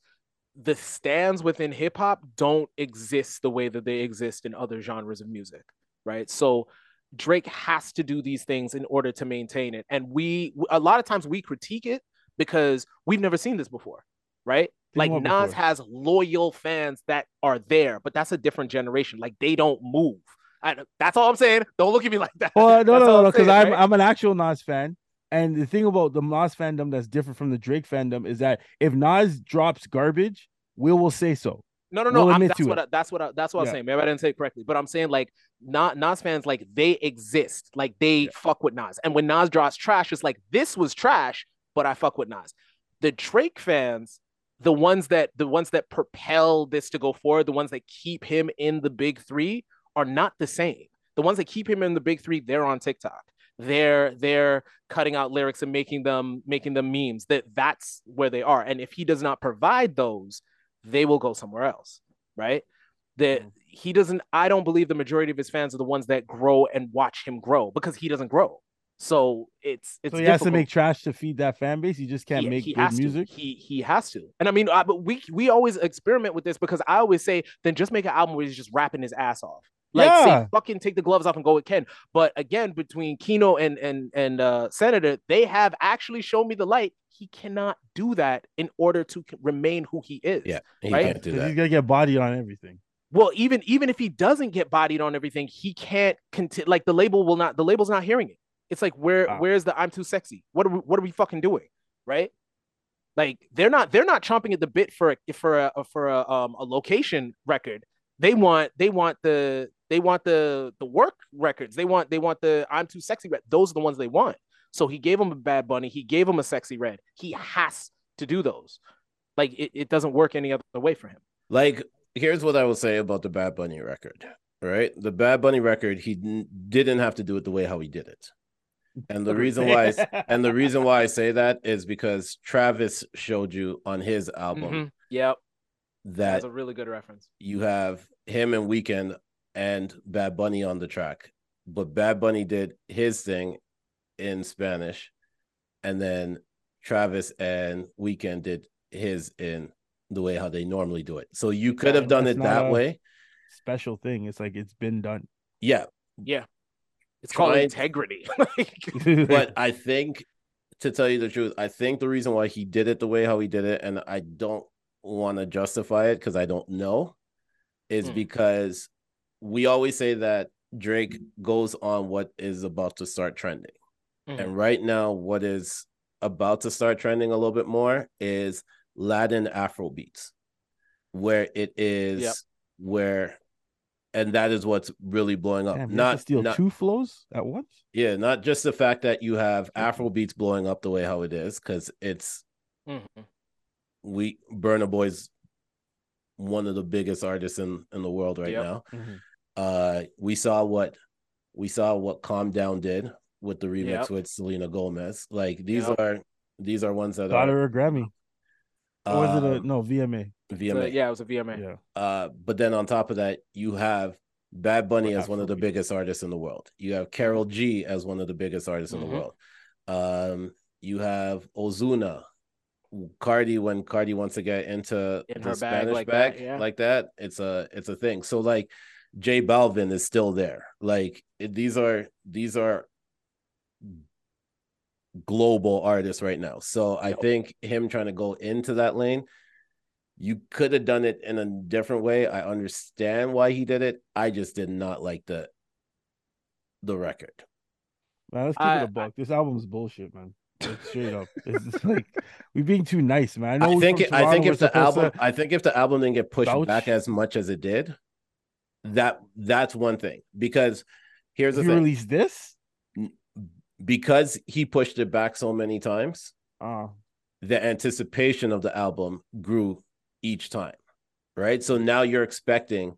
the stands within hip hop don't exist the way that they exist in other genres of music, right? So Drake has to do these things in order to maintain it, and we a lot of times we critique it because we've never seen this before, right? Like Nas has loyal fans that are there, but that's a different generation. Like they don't move. I, that's all I'm saying. Don't look at me like that. Well, no, <laughs> That's no, no, no, because I'm right? I'm an actual Nas fan, and the thing about the Nas fandom that's different from the Drake fandom is that if Nas drops garbage, we will say so. No, no, no. We'll I'm, that's what. I, that's what I, that's what Yeah. saying. Maybe I didn't say it correctly, but I'm saying like not Nas fans like they exist, like they fuck with Nas. And when Nas drops trash, it's like this was trash, but I fuck with Nas. The Drake fans, the ones that the ones that propel this to go forward, the ones that keep him in the big three, are not the same. The ones that keep him in the big three, they're on TikTok. They're they're cutting out lyrics and making them making them memes. That that's where they are. And if he does not provide those, they will go somewhere else, right? That Mm-hmm. he doesn't. I don't believe the majority of his fans are the ones that grow and watch him grow because he doesn't grow. So it's it's so he has to make trash to feed that fan base. He just can't He- make he good has music. To. He he has to. And I mean, I, but we we always experiment with this because I always say, then just make an album where he's just rapping his ass off. Like say fucking take the gloves off and go with Ken. But again, between Kino and and and uh Senator, they have actually shown me the light. He cannot do that in order to remain who he is. Yeah, he Right? can't do that. he's gonna get bodied on everything. Well, even even if he doesn't get bodied on everything, he can't continue. Like the label will not. The label's not hearing it. It's like where Wow. where's the I'm too sexy? What are we what are we fucking doing? Right? Like they're not they're not chomping at the bit for a for a for a um a location record. They want they want the they want the the work records. They want they want the I'm too sexy. Rec- Those are the ones they want. So he gave him a Bad Bunny. He gave him a Sexyy Red. He has to do those. Like it, it doesn't work any other way for him. Like, here's what I will say about the Bad Bunny record. Right, the Bad Bunny record, he didn't have to do it the way how he did it, and the reason why, I s- <laughs> and the reason why I say that is because Travis showed you on his album Mhm. Yep. that That's a really good reference. you have him and Weeknd and Bad Bunny on the track, but Bad Bunny did his thing in Spanish, and then Travis and Weeknd did his in the way how they normally do it. So you could have done That's it that way. Special thing. It's like it's been done. Yeah, Yeah. It's called integrity. <laughs> Like, but I think to tell you the truth, I think the reason why he did it the way how he did it, and I don't want to justify it because I don't know, is Hmm. because we always say that Drake goes on what is about to start trending. Mhm. And right now, what is about to start trending a little bit more is Latin Afro beats, where it is Yep. where, and that is what's really blowing up. Damn, you to not steal not two flows at once. yeah, not just the fact that you have Afro beats blowing up the way how it is, because it's Mhm. we Burna Boy's one of the biggest artists in in the world right Yep. now. Mhm. Uh, we saw what we saw what Calm Down did with the remix Yep. with Selena Gomez. Like these Yep. are these are ones that Got are her a Grammy. Or was it a um, no VMA? VMA. So, yeah, it was a VMA. Yeah. Uh, but then on top of that, you have Bad Bunny as one of the Afrobeat. biggest artists in the world. You have Karol G as one of the biggest artists in Mhm. the world. Um, you have Ozuna, Cardi when Cardi wants to get into In the her bag Spanish like bag that, yeah. like that. It's a it's a thing. So like J Balvin is still there. Like it- these are these are global artists right now. So I think him trying to go into that lane, you could have done it in a different way. I understand why he did it. I just did not like the the record. Man, let's keep I- it a buck. This album's bullshit, man. Like, straight up. <laughs> It's just like we being too nice, man. I know I think from it, I think if the album to- I think if the album didn't get pushed vouch. back as much as it did, that that's one thing. Because here's the if you thing. release this, because he pushed it back so many times, uh the anticipation of the album grew each time, right? So now you're expecting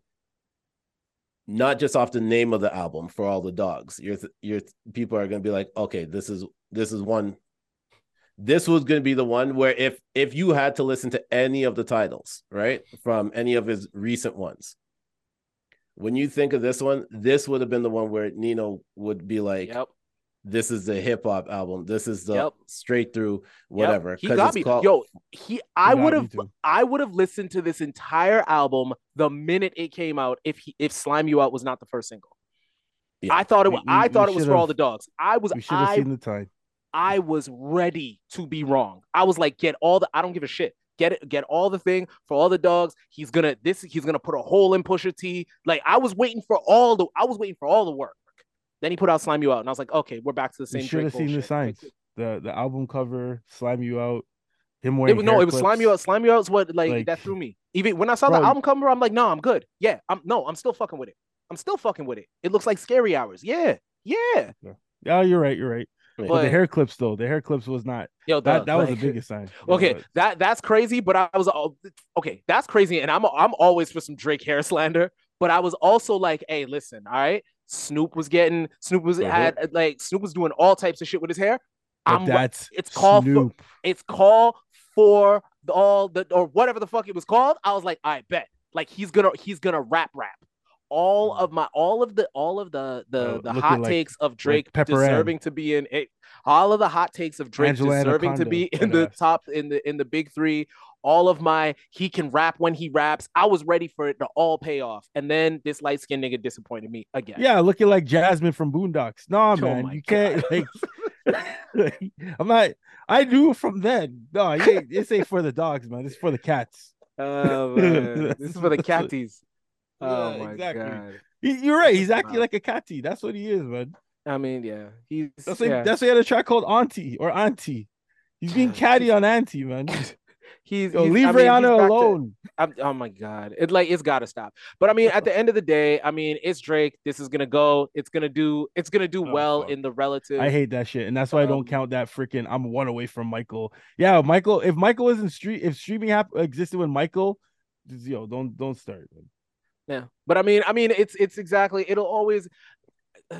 not just off the name of the album for all the dogs. You're you're people are going to be like, okay, this is this is one. This was going to be the one where if if you had to listen to any of the titles, right, from any of his recent ones, when you think of this one, this would have been the one where Nino would be like, Yep. This is the hip hop album. This is the Yep. straight through Yep. whatever. He 'cause got it's me. called- Yo, he I would have. I would have listened to this entire album the minute it came out if he if Slime You Out was not the first single. Yeah. I thought it We- was I thought it was for all the dogs. I was we should have I seen the time. I was ready to be wrong. I was like, get all the I don't give a shit. Get it, get all the thing for all the dogs. He's gonna this he's gonna put a hole in Pusha T. Like I was waiting for all the I was waiting for all the work. Then he put out Slime You Out, and I was like, okay, we're back to the We same. should have seen the bullshit. Like, signs. The the album cover, slime you out, him It wearing was, no, hair it was Slime You. Out. Slime You Out is what like, Like- that threw me. Even when I saw Bro, the album cover, I'm like, no, I'm good. Yeah, I'm no, I'm still fucking with it. I'm still fucking with it. It looks like Scary Hours. Yeah, yeah. Yeah, you're right. You're right. But, But- the hair clips though, the hair clips was not. Yo, That dog, that was the biggest sign. <laughs> Okay, But- that that's crazy, but I was all okay. That's crazy, and I'm I'm always for some Drake hair <laughs> slander. But I was also like, hey, listen, all right. Snoop was getting Snoop was Mhm. had like Snoop was doing all types of shit with his hair. but I'm that's it's called for, it's called for the, all the or whatever the fuck it was called. I was like, I bet like he's gonna he's gonna rap rap all of my all of the all of the the Uh, the hot like- takes of Drake Ann. deserving to be in it. All of the hot takes of Drake Angela deserving to be in the top in the in the big three. All of my he can rap when he raps. I was ready for it to all pay off, and then this light skinned nigga disappointed me again. Yeah, looking like Jasmine from Boondocks. Nah, Oh man, you can't. Like, <laughs> I'm not. I knew from then. No, it ain't, this ain't for the dogs, man. It's for the cats. Oh man, this is for the <laughs> catties. Oh Yeah, my exactly. god. He- You're right. He's acting Wow. like a catty. That's what he is, man. I mean, yeah, he's That's like yeah. that's why he had a track called Auntie or Auntie. He's being <laughs> catty on Auntie, man. He's, Yo, he's- leave I mean, Rihanna back to- alone. I'm, oh my god, it like it's got to stop. But I mean, at the end of the day, I mean, it's Drake. This is gonna go. It's gonna do. It's gonna do Oh, well fuck. in the relative. I hate that shit, and that's why I don't Um, count that freaking. I'm one away from Michael. Yeah, Michael. If Michael isn't street, if streaming hap- existed with Michael, just, yo, don't don't start. Yeah, but I mean, I mean, it's it's exactly. It'll always.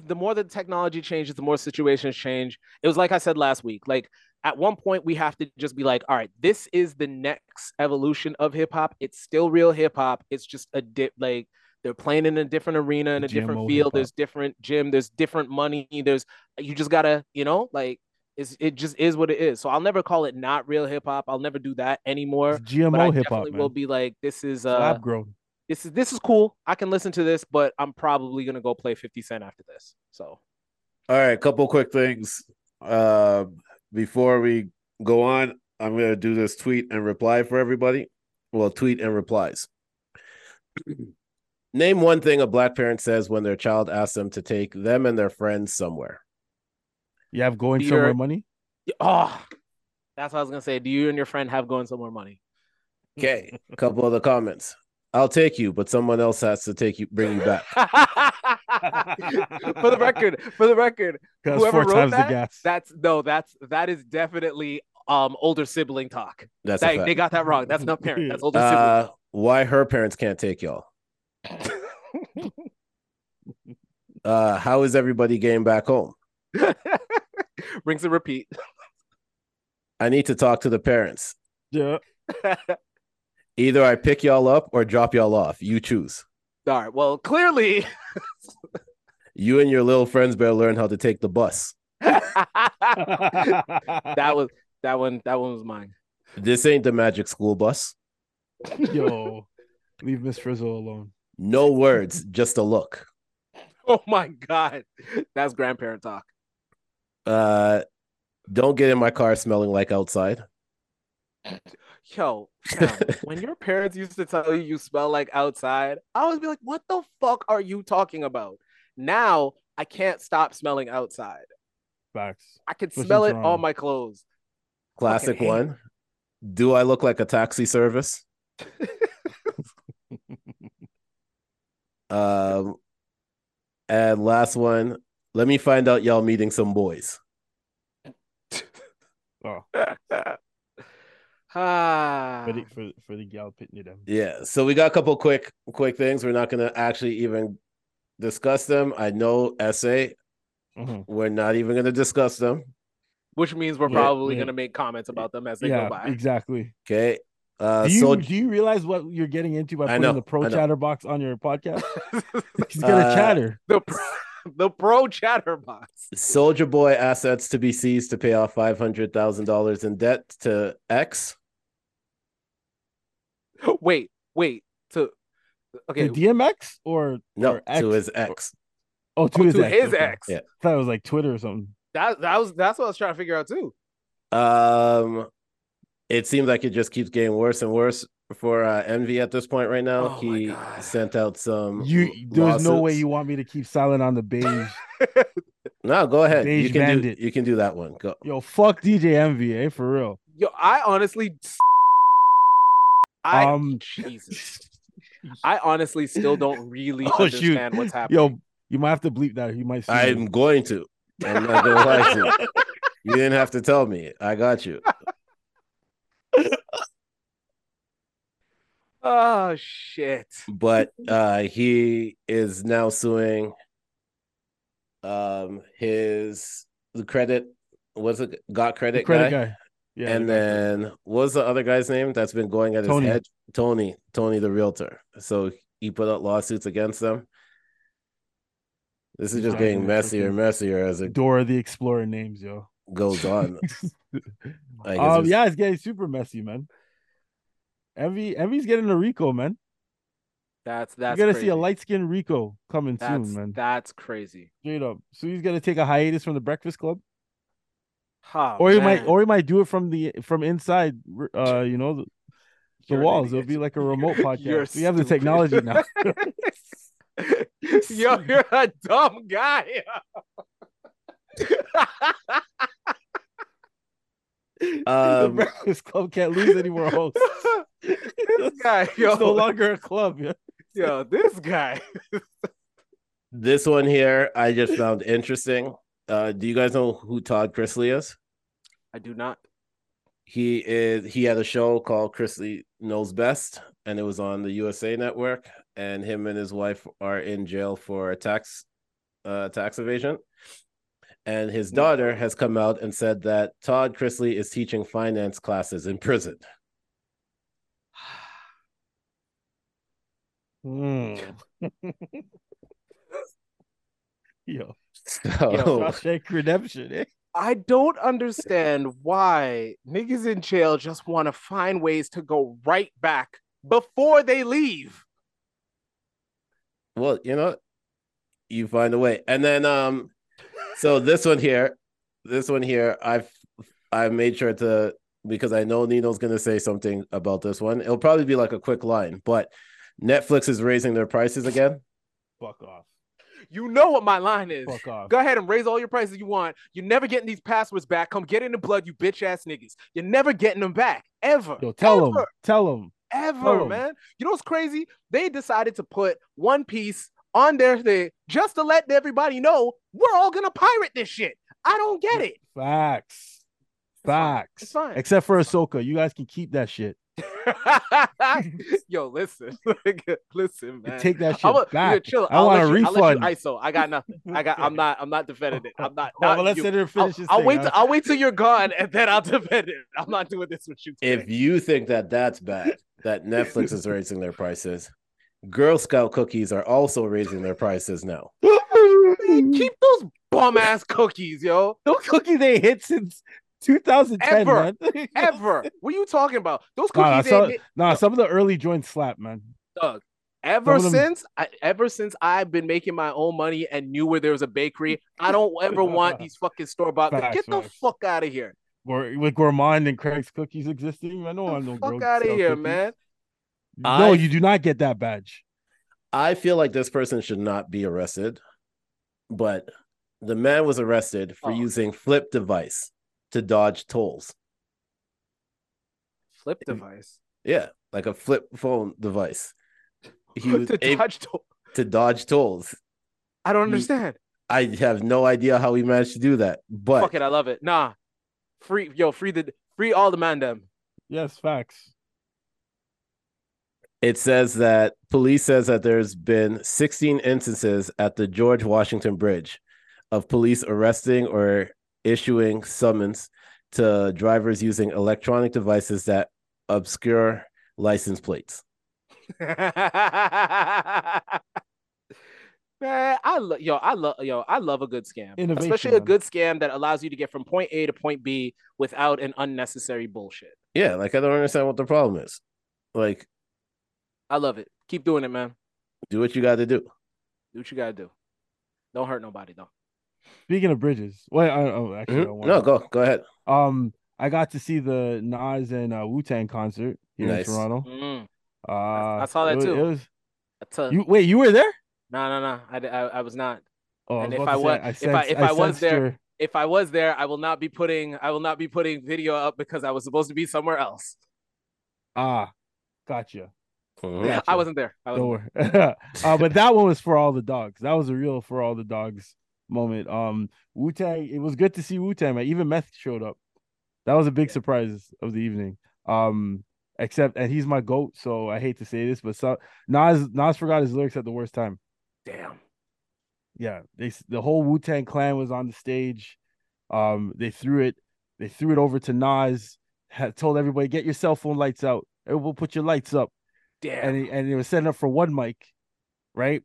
The more the technology changes, the more situations change. It was like I said last week. Like at one point, we have to just be like, all right, this is the next evolution of hip hop. It's still real hip hop. It's just a dip. Like they're playing in a different arena, in a different field. hip-hop. There's different gym. There's different money. There's you just gotta, you know, like it's it just is what it is. So I'll never call it not real hip hop. I'll never do that anymore. It's GMO hip-hop, will be like, this is uh Lab grown. this is this is cool. I can listen to this, but I'm probably gonna go play 50 Cent after this. So All right, couple quick things. Uh, before we go on, I'm gonna do this tweet and reply for everybody. Well, tweet and replies. <clears throat> Name one thing a black parent says when their child asks them to take them and their friends somewhere. You have going Peter- somewhere money. oh that's what I was gonna say. Do you and your friend have going somewhere money? Okay, a couple of the comments. I'll take you, but someone else has to take you, bring you back. <laughs> for the record, for the record, 'Cause whoever four wrote times the that, that's no, that's that is definitely um older sibling talk. That's That- they got that wrong. That's not parent. That's older sibling. Uh, why her parents can't take y'all? <laughs> Uh, how is everybody getting back home? <laughs> Rings and repeat. I need to talk to the parents. Yeah. <laughs> Either I pick y'all up or drop y'all off. You choose. All right. Well, clearly, <laughs> You and your little friends better learn how to take the bus. <laughs> that was that one. That one was mine. This ain't the magic school bus. <laughs> Yo, leave Miss Frizzle alone. No words, just a look. Oh my god, that's grandparent talk. Uh, don't get in my car smelling like outside. Yo, fam, <laughs> when your parents used to tell you you smell like outside, I always be like, "What the fuck are you talking about?" Now I can't stop smelling outside. Facts. I can Especially smell it Toronto. on my clothes. Classic Fucking hate one. Do I look like a taxi service? um, and last one. Let me find out y'all meeting some boys. <laughs> Oh, <laughs> ah, for the for, for the gal pitney them. Yeah. So we got a couple quick quick things. We're not gonna actually even discuss them. I know essay. Mhm. We're not even gonna discuss them. which means we're Yeah, probably yeah. gonna make comments about them as they Yeah, go by. exactly. Okay. Uh, do you so do you realize what you're getting into by putting know, the pro chatter box on your podcast? <laughs> He's gonna Uh, chatter. the pro, the pro chatterbox. Soulja Boy assets to be seized to pay off five hundred thousand dollars in debt to X. <laughs> Wait, wait. To okay, To DMX or No, or X? to his ex. Oh, to oh, his to ex. his okay. ex. Yeah. I thought it was like Twitter or something. That that was that's what I was trying to figure out too. Um, it seems like it just keeps getting worse and worse for uh, Envy at this point right now. Oh he sent out some. You there's no way you want me to keep silent on the beige. <laughs> No, go ahead. You can Bandit. do. You can do that one. Go. Yo, fuck DJ Envy, eh? For real. Yo, I honestly, I Um, <laughs> Jesus, I honestly still don't really <laughs> Oh, shoot. understand what's happening. Yo, you might have to bleep that. You might see I'm it. going to. I'm not gonna <laughs> lie to you. You didn't have to tell me. I got you. oh shit. But uh he is now suing um his the credit was it got credit, The credit guy? guy. Yeah. and the guy. then what was the other guy's name that's been going at Tony. his head? Tony, Tony the realtor. So he put out lawsuits against them. This is just getting messier and messier as it Dora the Explorer names, yo. goes on. <laughs> I guess Um, it's- yeah, it's getting super messy, man. Envy, Envy's getting a RICO, man. That's that's You're gonna crazy. see a light skinned RICO coming That's soon, man. that's crazy. Straight up. So he's gonna take a hiatus from the Breakfast Club, Oh, or he might, or he might do it from the from inside. Uh, you know, the, the You're walls. It'll be like a <laughs> remote <laughs> You're podcast. We have the technology now. <laughs> Yo, you're a dumb guy. the Um, Breakfast Club can't lose any more hosts. this guy, yo, It's no longer a club. Yeah. yo, this guy. this one here I just found interesting. Uh, do you guys know who Todd Chrisley is? I do not. He is he had a show called Chrisley Knows Best, and it was on the USA Network. And him and his wife are in jail for a tax uh, tax evasion. And his daughter has come out and said that Todd Chrisley is teaching finance classes in prison. <sighs> Hmm. <laughs> Yo, <laughs> So Shawshank Redemption. Eh? I don't understand why niggas in jail just want to find ways to go right back before they leave. well, you know, you find a way. And then um so this one here, this one here, I've I made sure to because I know Nino's gonna say something about this one. It'll probably be like a quick line, but Netflix is raising their prices again. Fuck off. You know what my line is. Fuck off. Go ahead and raise all your prices you want. You're never getting these passwords back. Come get in the blood, you bitch ass niggas. You're never getting them back. Ever. Yo, tell them. Tell them. Ever, tell 'em. man. You know what's crazy? They decided to put One Piece on their thing just to let everybody know we're all gonna pirate this shit. I don't get it. Facts. fine. Facts. It's fine. Except for Ahsoka. You guys can keep that shit. <laughs> Yo, listen, <laughs> listen, man. take that shit I'm a, back. Yeah, chill. I I'll want let a you, refund. you ISO. I got nothing. I got. I'm not. I'm not defending it. I'm not. <laughs> Not well, let's you. let her I'll, finish I'll thing, wait. huh? Till, I'll wait till you're gone, and then I'll defend it. I'm not doing this with you. Today. If you think that that's bad, that Netflix is raising their prices, Girl Scout cookies are also raising their prices now. Man, keep those bum ass cookies, yo. Those cookies ain't hit since 2010, Ever. man. <laughs> Ever. What are you talking about? Those Nah, nah, cookies some, hit, nah, some of the early joints slap, man. Doug. Ever them- since I, ever since I've been making my own money and knew where there was a bakery, I don't ever want these fucking store bought. Facts, Get the fuck out of here. Or with Gourmand and Craig's cookies existing, I know I Get know. the fuck out of here, man. No, I- you do not get that badge. I feel like this person should not be arrested, but the man was arrested for Oh. using flip device to dodge tolls. Flip device. Yeah, like a flip phone device. <laughs> He was to dodge to- to dodge tolls. I don't You- understand. I have no idea how he managed to do that, but Fuck it, I love it. Nah, free yo, free the free all the man them. Yes, facts. it says that police says that there's been 16 instances at the George Washington Bridge of police arresting or issuing summons to drivers using electronic devices that obscure license plates. <laughs> Man, I love yo, I love yo, I love a good scam, Innovation, especially a good scam that allows you to get from point A to point B without an unnecessary bullshit. Yeah, like I don't understand what the problem is. Like, I love it. Keep doing it, man. do what you got to do. Do what you gotta do. Don't hurt nobody though. Speaking of bridges, wait, I, oh, actually, I Mhm. don't want No, go go ahead. Um, I got to see the Nas and uh, Wu Tang concert here Nice. in Toronto. Mm. Uh, I saw that it too. It was That's a, you. Wait, you were there? no, no, no. I, I, I was not. Oh, And was if I to was- say, if I- sensed- if I was there- your- If I was there, I will not be putting I will not be putting video up because I was supposed to be somewhere else. ah, gotcha. Mhm. Gotcha. I wasn't there. I Don't wasn't worry. <laughs> uh, but that one was for all the dogs. That was a real for all the dogs moment. Um, Wu Tang. It was good to see Wu Tang. Even Meth showed up. That was a big surprise of the evening. Um, except and he's my goat, so I hate to say this, but so Nas Nas forgot his lyrics at the worst time. Damn. Yeah, they the whole Wu Tang Clan was on the stage. Um, they threw it. They threw it over to Nas. Had told everybody, "Get your cell phone lights out. We'll put your lights up." Damn. and he, and it was setting up for one mic, right?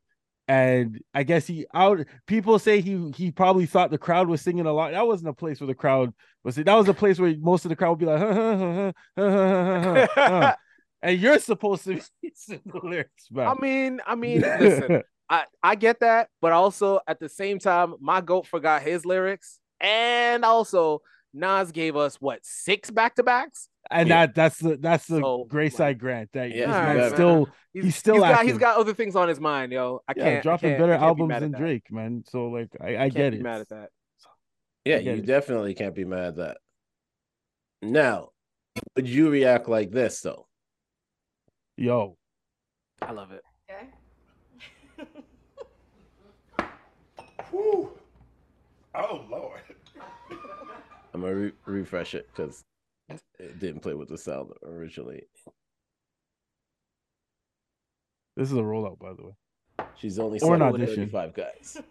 and I guess he out. People say he he probably thought the crowd was singing a lot. That wasn't a place where the crowd was. That was a place where most of the crowd would be like, and you're supposed to be <laughs> singing the lyrics. I mean, I mean, <laughs> listen, I I get that, but also at the same time, my goat forgot his lyrics, and also Nas gave us what six back to backs. and Yeah. that that's the that's the So, gray side grant that Yeah, this man's right, still man. he's, still he's got he's got other things on his mind, yo. I yeah, can't I dropping can't- better can't albums mad at than. Drake, man. So like I, I Can't get be it. mad at that. Yeah, you it. definitely can't be mad at that. Now, would you react like this though? Yo, I love it. Okay. <laughs> Whew. Oh Lord. I'm gonna re- refresh it because it didn't play with the sound originally. this is a rollout, by the way. She's only Or an sung with audition. 35 guys. <laughs>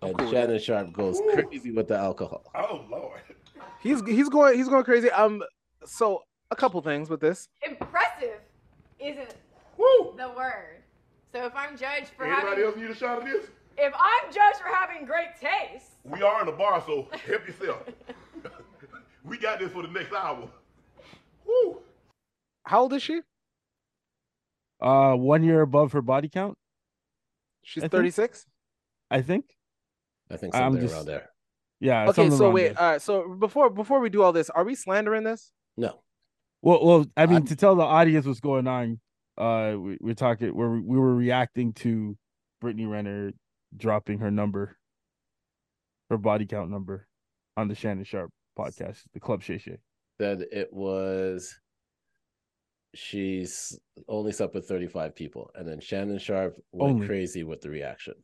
And cool Shannon Sharpe goes Woo. crazy with the alcohol. Oh Lord. He's he's going he's going crazy. Um, so a couple things with this. Impressive isn't Woo. the word. So if I'm judged for Anybody having, else need a shot of this? If I'm judged for having great taste, We are in a bar, so help yourself. <laughs> we got this for the next hour. Woo. How old is she? Uh, one year above her body count, She's I 36. I think. I think I'm something just- around there. Yeah. Okay, something so wait, there. all right. So before before we do all this, are we slandering this? No. Well, well, I mean, I'm- to tell the audience what's going on, uh, we, we're talking, we're, we were reacting to Brittany Renner dropping her number, her body count number, on the Shannon Sharpe podcast, the Club Shay Shay. Said it was she's only slept with 35 people. And then Shannon Sharpe went Only. crazy with the reaction.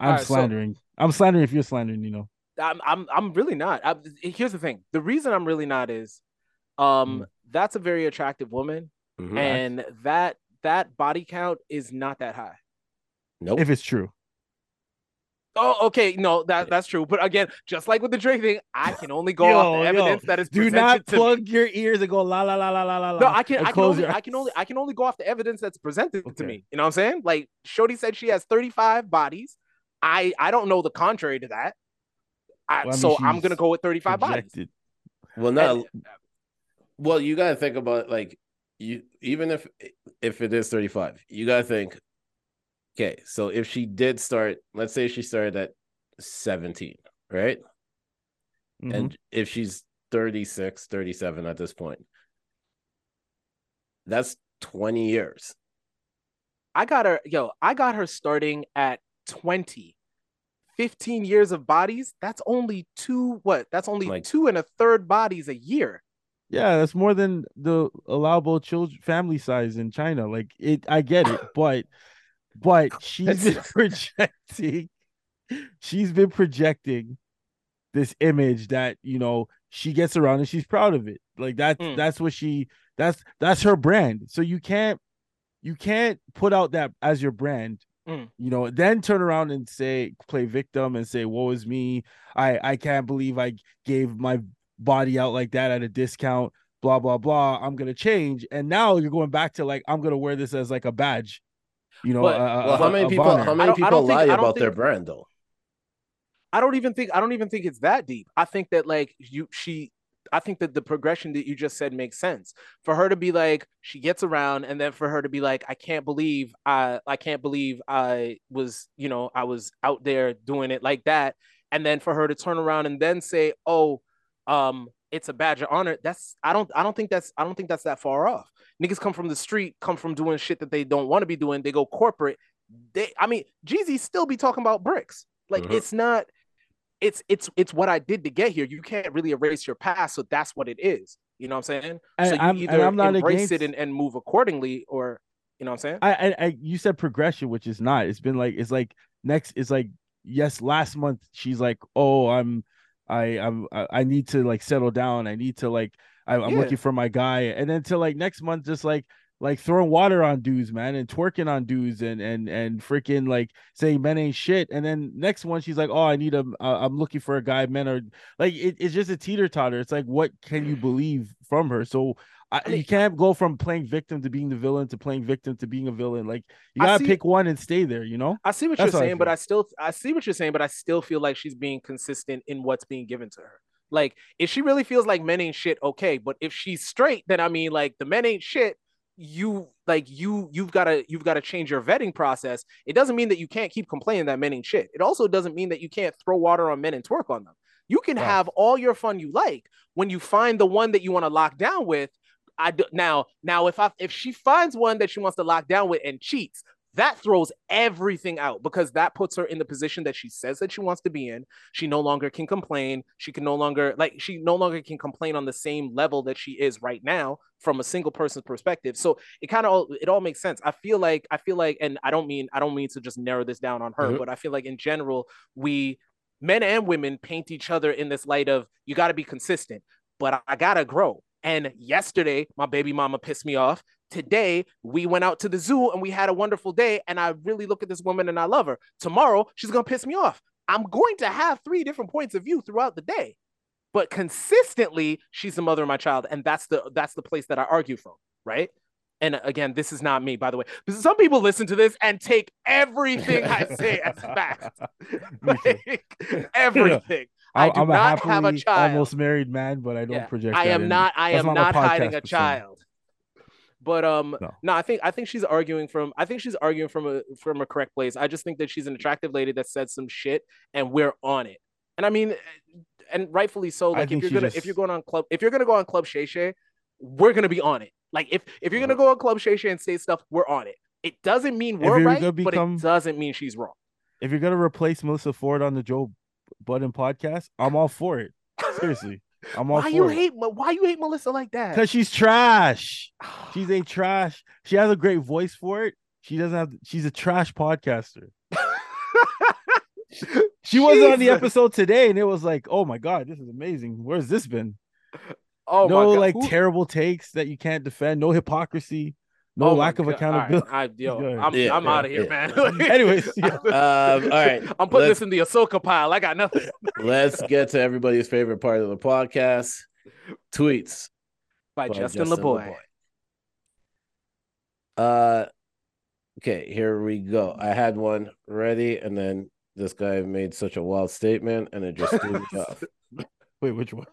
I'm Alright, so- slandering. I'm slandering if you're slandering, you know. I'm I'm I'm really not. I, here's the thing. The reason I'm really not is, um, that's a very attractive woman, Mhm. and that that body count is not that high. Nope. If it's true. Oh, okay, no, that that's true. But again, just like with the Drake thing, I can only go <laughs> Yo, off the yo, evidence that is Do presented not to me. Do not plug your ears and go la la la la la la. No, I can I can only I can only. I can only go off the evidence that's presented to me. You know what I'm saying? Like Shorty said she has 35 bodies. I I don't know the contrary to that. I, Well, I mean, so I'm gonna go with 35 bodies. Well, not And- uh, well, you gotta think about like you even if if it is 35, you gotta think, okay, so if she did start, let's say she started at 17, right? Mhm. And if she's 36, 37 at this point, that's 20 years. I got her, yo, I got her starting at 20. 15 years of bodies, that's only two, what? That's only Like- two and a third bodies a year. Yeah, that's more than the allowable children family size in China. Like it, I get it, but but <laughs> she's been <laughs> projecting, she's been projecting this image that you know she gets around and she's proud of it. Like that's Mm. that's what she that's that's her brand. So you can't you can't put out that as your brand. Mm. You know, then turn around and say play victim and say, "Woe is me! I I can't believe I gave my body out like that at a discount." Blah blah blah. I'm gonna change, and now you're going back to like I'm gonna wear this as like a badge. You know, But- a- a- Well, how many people honor. how many people don't think- lie I don't about their brand though? I don't even think I don't even think it's that deep. I think that like you she I think that the progression that you just said makes sense. For her to be like she gets around and then for her to be like I can't believe I I can't believe I was, you know, I was out there doing it like that and then for her to turn around and then say, "Oh, um it's a badge of honor." That's I don't I don't think that's I don't think that's that far off. Niggas come from the street, come from doing shit that they don't want to be doing. They go corporate. They I mean, Jeezy still be talking about bricks. Like Mhm. it's not it's it's it's what I did to get here. You can't really erase your past, so that's what it is. You know what I'm saying? And so you I'm- and either I'm not embrace it and, and move accordingly, or you know what I'm saying? I, I, I, you said progression, which is not. It's been like it's like next. It's like yes, last month she's like, oh, I'm, I, I'm, I I need to like settle down. I need to like, I, I'm Yeah. looking for my guy, and then to like next month, just like like throwing water on dudes, man, and twerking on dudes, and and and freaking like saying men ain't shit, and then next one she's like, oh, I need a, uh, I'm looking for a guy. Men are like, it, it's just a teeter totter. It's like, what can you believe from her? So I, I mean- you can't go from playing victim to being the villain to playing victim to being a villain. Like you gotta see- pick one and stay there. You know. I see what That's you're how I saying, but. I still I see what you're saying, but I still feel like she's being consistent in what's being given to her. Like if she really feels like men ain't shit, okay. But if she's straight, then I mean like the men ain't shit. You like you you've got to you've got to change your vetting process. It doesn't mean that you can't keep complaining that men ain't shit. It also doesn't mean that you can't throw water on men and twerk on them. You can Right. have all your fun you like when you find the one that you want to lock down with. I do, now now if I if she finds one that she wants to lock down with and cheats, that throws everything out because that puts her in the position that she says that she wants to be in. She no longer can complain. She can no longer like she no longer can complain on the same level that she is right now from a single person's perspective. So it kind of all it all makes sense. I feel like I feel like and I don't mean I don't mean to just narrow this down on her, Mhm. but I feel like in general we men and women paint each other in this light of you got to be consistent, but I, I got to grow. And yesterday, my baby mama pissed me off. Today, we went out to the zoo and we had a wonderful day. And I really look at this woman and I love her. Tomorrow, she's going to piss me off. I'm going to have three different points of view throughout the day. But consistently, she's the mother of my child. And that's the that's the place that I argue from, right? And again, this is not me, by the way. Because some people listen to this and take everything I say as <laughs> fact. <laughs> Like, everything. I I'm, do I'm a not happily have a child. almost married man, but I don't Yeah. project. I am not. I am my not hiding a child. But um, No. no. I think I think she's arguing from. I think she's arguing from a from a correct place. I just think that she's an attractive lady that said some shit, and we're on it. And I mean, and rightfully so. Like if you're gonna just- if you're going on club if you're gonna go on Club Shay Shay, we're gonna be on it. Like if if you're gonna go on Club Shay Shay and say stuff, we're on it. It doesn't mean we're right, gonna but it doesn't mean she's wrong. If you're gonna replace Melyssa Ford on the Joe Budden podcast, I'm all for it. Seriously, <laughs> I'm all Why for you it. hate? Why you hate Melissa like that? Because she's trash. <sighs> She's a trash. She has a great voice for it. She doesn't have. She's a trash podcaster. <laughs> She wasn't on the episode today, and it was like, oh my god, this is amazing. Where's this been? Oh no, my God. like Who- terrible takes that you can't defend. No hypocrisy. No Oh lack of God. All right. accountability. I, yo, <laughs> I'm, Yeah, I'm yeah, out of here, yeah. man. <laughs> <laughs> Anyways, yeah. Um, all right, I'm putting let's- this in the Ahsoka pile. I got nothing. Let's get to everybody's favorite part of the podcast: tweets By by Justin, Justin LaBoy. Uh, okay, here we go. I had one ready, and then this guy made such a wild statement, and it just threw me off. Wait, which one?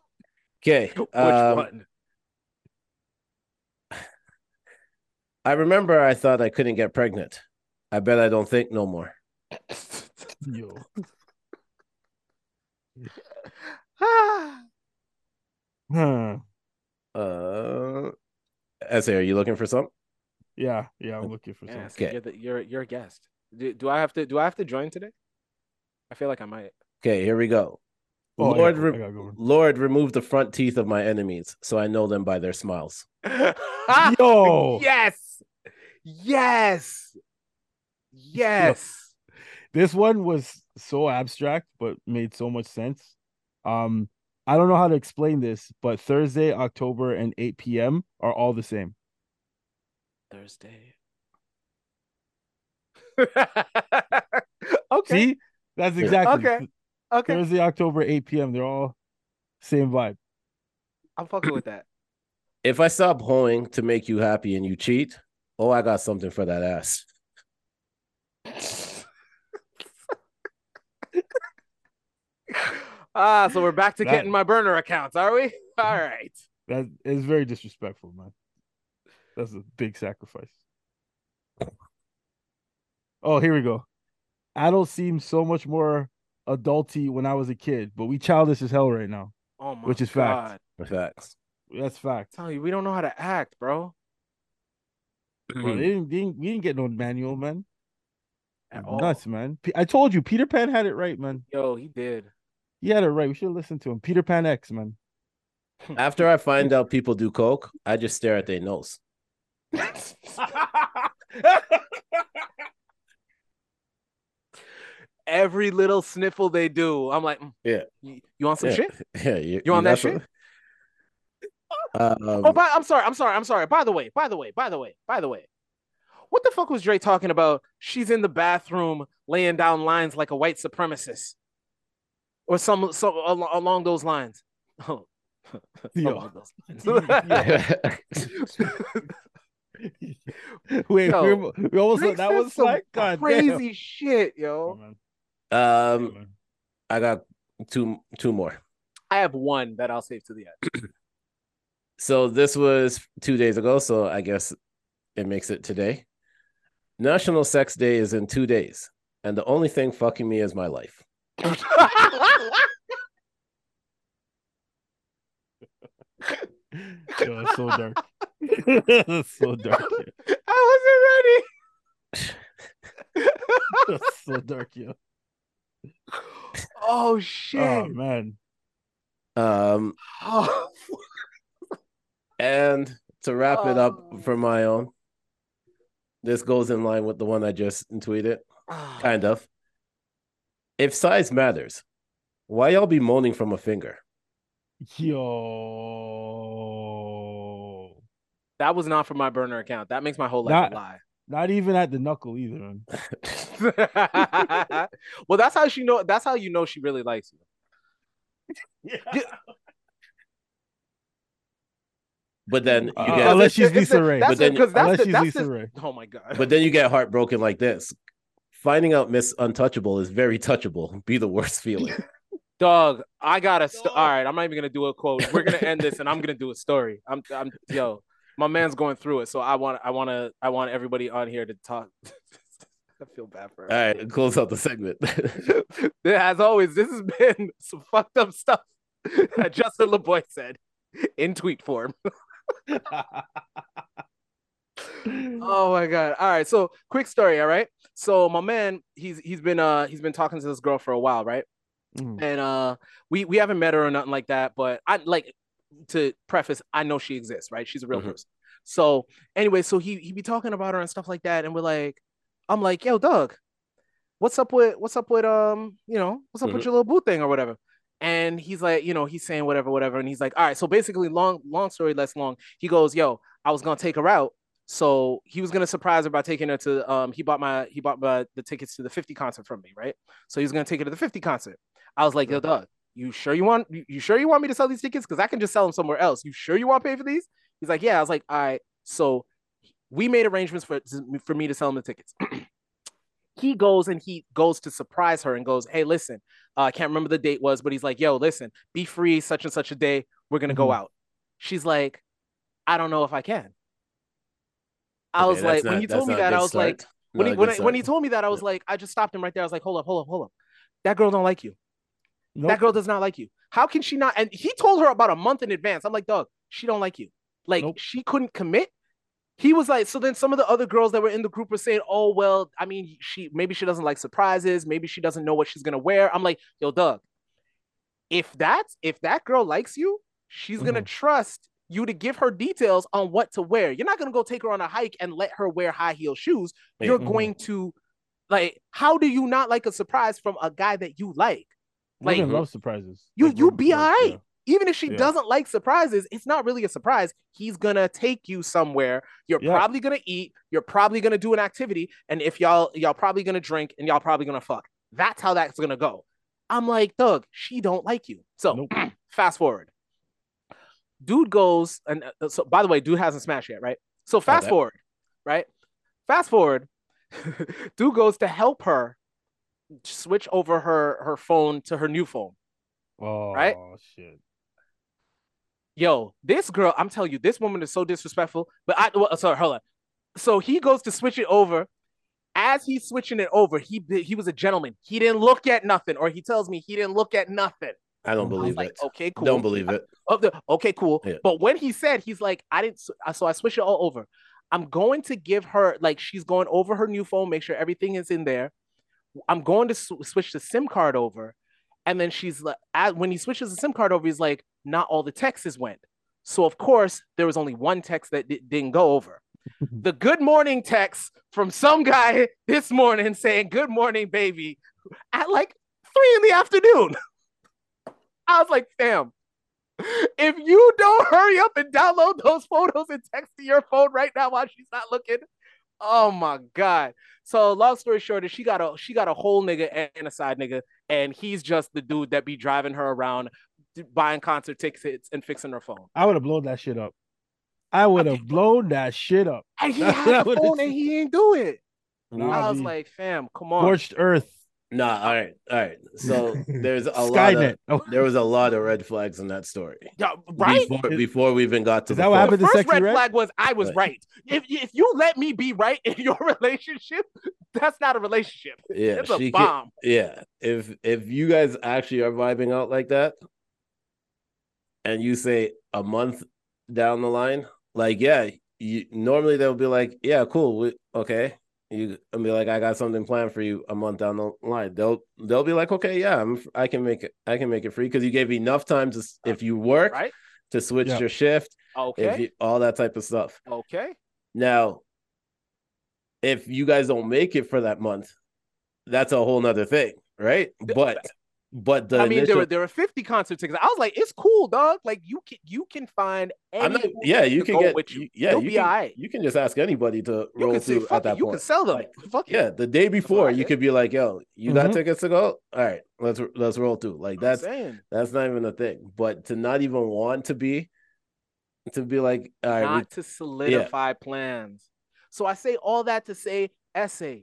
Okay, Which um, one? I remember I thought I couldn't get pregnant. I bet I don't think no more. Yo. Ah. <sighs> Uh, SA, are you looking for something? Yeah, yeah, I'm looking for Yeah, something. so Okay. you're, the, you're you're a guest. Do, do I have to do I have to join today? I feel like I might. Okay, here we go. Oh, Lord, got- re- go. Lord, remove the front teeth of my enemies, so I know them by their smiles. <laughs> Yo. Yes. Yes. Yes. This one was so abstract, but made so much sense. Um, I don't know how to explain this, but Thursday, October, and 8 p.m. are all the same. Thursday. <laughs> okay. See, that's exactly Okay. Okay. Thursday, October, 8 p.m. They're all same vibe. I'm fucking with that. If I stop hoeing to make you happy and you cheat, oh, I got something for that ass. <laughs> Ah, so we're back to That- getting my burner accounts, are we? <laughs> All right. That is very disrespectful, man. That's a big sacrifice. Oh, here we go. Adults seem so much more adulty when I was a kid, but we childish as hell right now. Oh my Which is God. fact. Facts. That's fact. Tell you, we don't know how to act, bro. Bro, they didn't, they didn't, we didn't get no manual, man. At all. Nuts, man. P- I told you, Peter Pan had it right, man. Yo, he did. He had it right. We should listen to him. Peter Pan X, man. <laughs> After I find out people do coke, I just stare at their nose. <laughs> Every little sniffle they do, I'm like, mm, Yeah. you, you want some yeah. shit? <laughs> Yeah, you, You on that shit? some- Um, Oh, by, I'm sorry. I'm sorry. I'm sorry. By the way, by the way, by the way, by the way, what the fuck was Dre talking about? She's in the bathroom laying down lines like a white supremacist, or some some al- along those lines. <laughs> Oh, <laughs> Yo. <laughs> Wait, Yo, we, we almost Drake that was some like God crazy damn. shit, yo. Um, I got two two more. I have one that I'll save to the end. <clears throat> So this was two days ago, so I guess it makes it today. National Sex Day is in two days, and the only thing fucking me is my life. <laughs> Yo, it's so dark. <laughs> It's so dark. yo. I It's <laughs> so dark, yo. wasn't. Oh shit. Oh man. Um, Oh, and to wrap it up oh. for my own, this goes in line with the one I just tweeted, ah. kind of. If size matters, why y'all be moaning from a finger? Yo. that was not from my burner account. That makes my whole life Not, a lie. not even at the knuckle either. <laughs> <laughs> Well, that's how she know. That's how you know she really likes you. <laughs> But then you Uh, get unless she's It's- it's Lisa Ray. But then- because that's unless the, she's that's Lisa Ray. Oh my god. but then you get heartbroken like this. Finding out Miss Untouchable is very touchable. Be the worst feeling. <laughs> Dog, I gotta. St- All right, I'm not even gonna do a quote. We're gonna end this, and I'm gonna do a story. I'm, I'm, yo, my man's going through it, so I want, I want to, I want everybody on here to talk. <laughs> I feel bad for. All right, close out the segment. <laughs> As always, this has been some fucked up stuff that Justin LaBoy said in tweet form. <laughs> oh my god! All right, so quick story. All right, so my man, he's he's been uh he's been talking to this girl for a while, right? Mm. And uh, we we haven't met her or nothing like that, but I like to preface, I know she exists, right? She's a real Mhm. person. So anyway, so he he be talking about her and stuff like that, and we're like, I'm like, yo, Doug, what's up with what's up with um, you know, what's up with Mhm. your little boo thing or whatever? And he's like, you know, he's saying whatever, whatever, and he's like, all right. So basically, long long story less long. He goes, yo, I was gonna take her out. So he was gonna surprise her by taking her to um he bought my he bought my the tickets to the 50 concert from me, right? So he was gonna take her to the 50 concert. I was like, yo, Doug, you sure you want you, sure you want me to sell these tickets? Because I can just sell them somewhere else. You sure you want to pay for these? He's like, yeah. I was like, all right. So we made arrangements for for me to sell him the tickets. <clears throat> he goes and he goes to surprise her and goes, hey, listen, uh, I can't remember the date was, but he's like, yo, listen, be free such and such a day. We're gonna go Mhm. out. She's like, I don't know if I can. I Okay, was like, when he told me that, I was start. like, when he when, I, when he told me that, I was like, I just stopped him right there. I was like, hold up, hold up, hold up. That girl don't like you. That girl does not like you. How can she not? And he told her about a month in advance. I'm like, dog, she don't like you. Like she couldn't commit. He was like, so then some of the other girls that were in the group were saying, oh well, I mean, she maybe she doesn't like surprises, maybe she doesn't know what she's gonna wear. I'm like, yo, Doug, if that's if that girl likes you, she's gonna trust you to give her details on what to wear. You're not gonna go take her on a hike and let her wear high heel shoes. Yeah. You're Mhm. going to like, how do you not like a surprise from a guy that you like? Like Women love surprises. you Like, you be all right. yeah. Even if she Yeah. doesn't like surprises, it's not really a surprise. He's gonna take you somewhere. You're Yeah. probably gonna eat. You're probably gonna do an activity, and if y'all y'all probably gonna drink, and y'all probably gonna fuck. That's how that's gonna go. I'm like, Doug, she don't like you. So <clears throat> fast forward. Dude goes and uh, so by the way, dude hasn't smashed yet, right? So fast forward, right? Fast forward. <laughs> dude goes to help her switch over her her phone to her new phone. Oh Right? shit. Yo, this girl, I'm telling you, this woman is so disrespectful. But I, well, sorry, hold on. So he goes to switch it over. As he's switching it over, he he was a gentleman. He didn't look at nothing, or he tells me he didn't look at nothing. I don't I believe like, it. okay, cool. Don't believe it. <laughs> Oh, okay, cool. Yeah. But when he said, he's like, I didn't. So I switch it all over. I'm going to give her like she's going over her new phone, make sure everything is in there. I'm going to sw- switch the SIM card over, and then she's like, when he switches the SIM card over, he's like, not all the texts went. So of course there was only one text that di- didn't go over. <laughs> the good morning text from some guy <laughs> this morning saying good morning, baby, at like three in the afternoon. <laughs> I was like, fam, if you don't hurry up and download those photos and text to your phone right now while she's not looking, oh my god. So long story short is she got a she got a whole nigga and a side nigga, and he's just the dude that be driving her around, buying concert tickets and fixing her phone. I would have blown that shit up. I would have blown that shit up. And he <laughs> had I the phone and he didn't do it. Nah, I was B. like, fam, come on. Scorched earth. Nah, all right, all right. So <laughs> there's a lot Skynet. of there was a lot of red flags in that story. Yeah, right? Before, before we even got to Is that what phone. happened the to first Sexyy Red Red? flag was I was Right. right. If if you let me be right in your <laughs> relationship, that's not a relationship. Yeah, it's a she can- bomb. yeah, if if you guys actually are vibing out like that, and you say a month down the line, like yeah, you normally they'll be like, yeah, cool, we, okay. You and be like, I got something planned for you a month down the line. They'll they'll be like, okay, yeah, I'm, I can make it, I can make it free because you gave me enough time to if you work Right? to switch Yeah. your shift, if Okay. you, all that type of stuff. okay. Now, if you guys don't make it for that month, that's a whole nother thing, right? But but the I mean, there were there were 50 concert tickets. I was like, it's cool, dog. Like you can you can find any I'm not, yeah, you to can go get with you. you- yeah, You'll you be can, all right. you can just ask anybody to You roll can say, through fuck at that it. You point. can sell them. Fuck it. Yeah, the day before you could be like, "Yo, you got Mhm. tickets to go? All right, let's let's roll through." Like that's that's not even a thing. But to not even want to be, to be like, "All right, we- not to solidify plans. So I say all that to say, SA.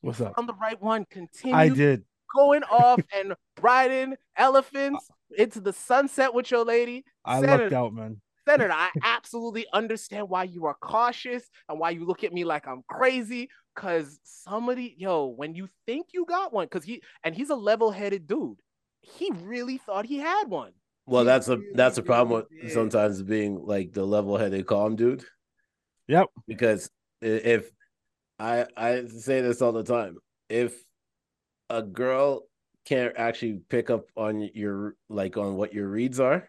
What's up? I'm the right one. Continue I did. Going off and riding elephants into the sunset with your lady. I Senator, lucked out, man. Senator, I absolutely understand why you are cautious and why you look at me like I'm crazy. Cause somebody, yo, when you think you got one, cause he and he's a level-headed dude, he really thought he had one. well, that's a that's a problem with sometimes being like the level-headed calm dude." Yep. because if I I say this all the time, if a girl can't actually pick up on your like on what your reads are,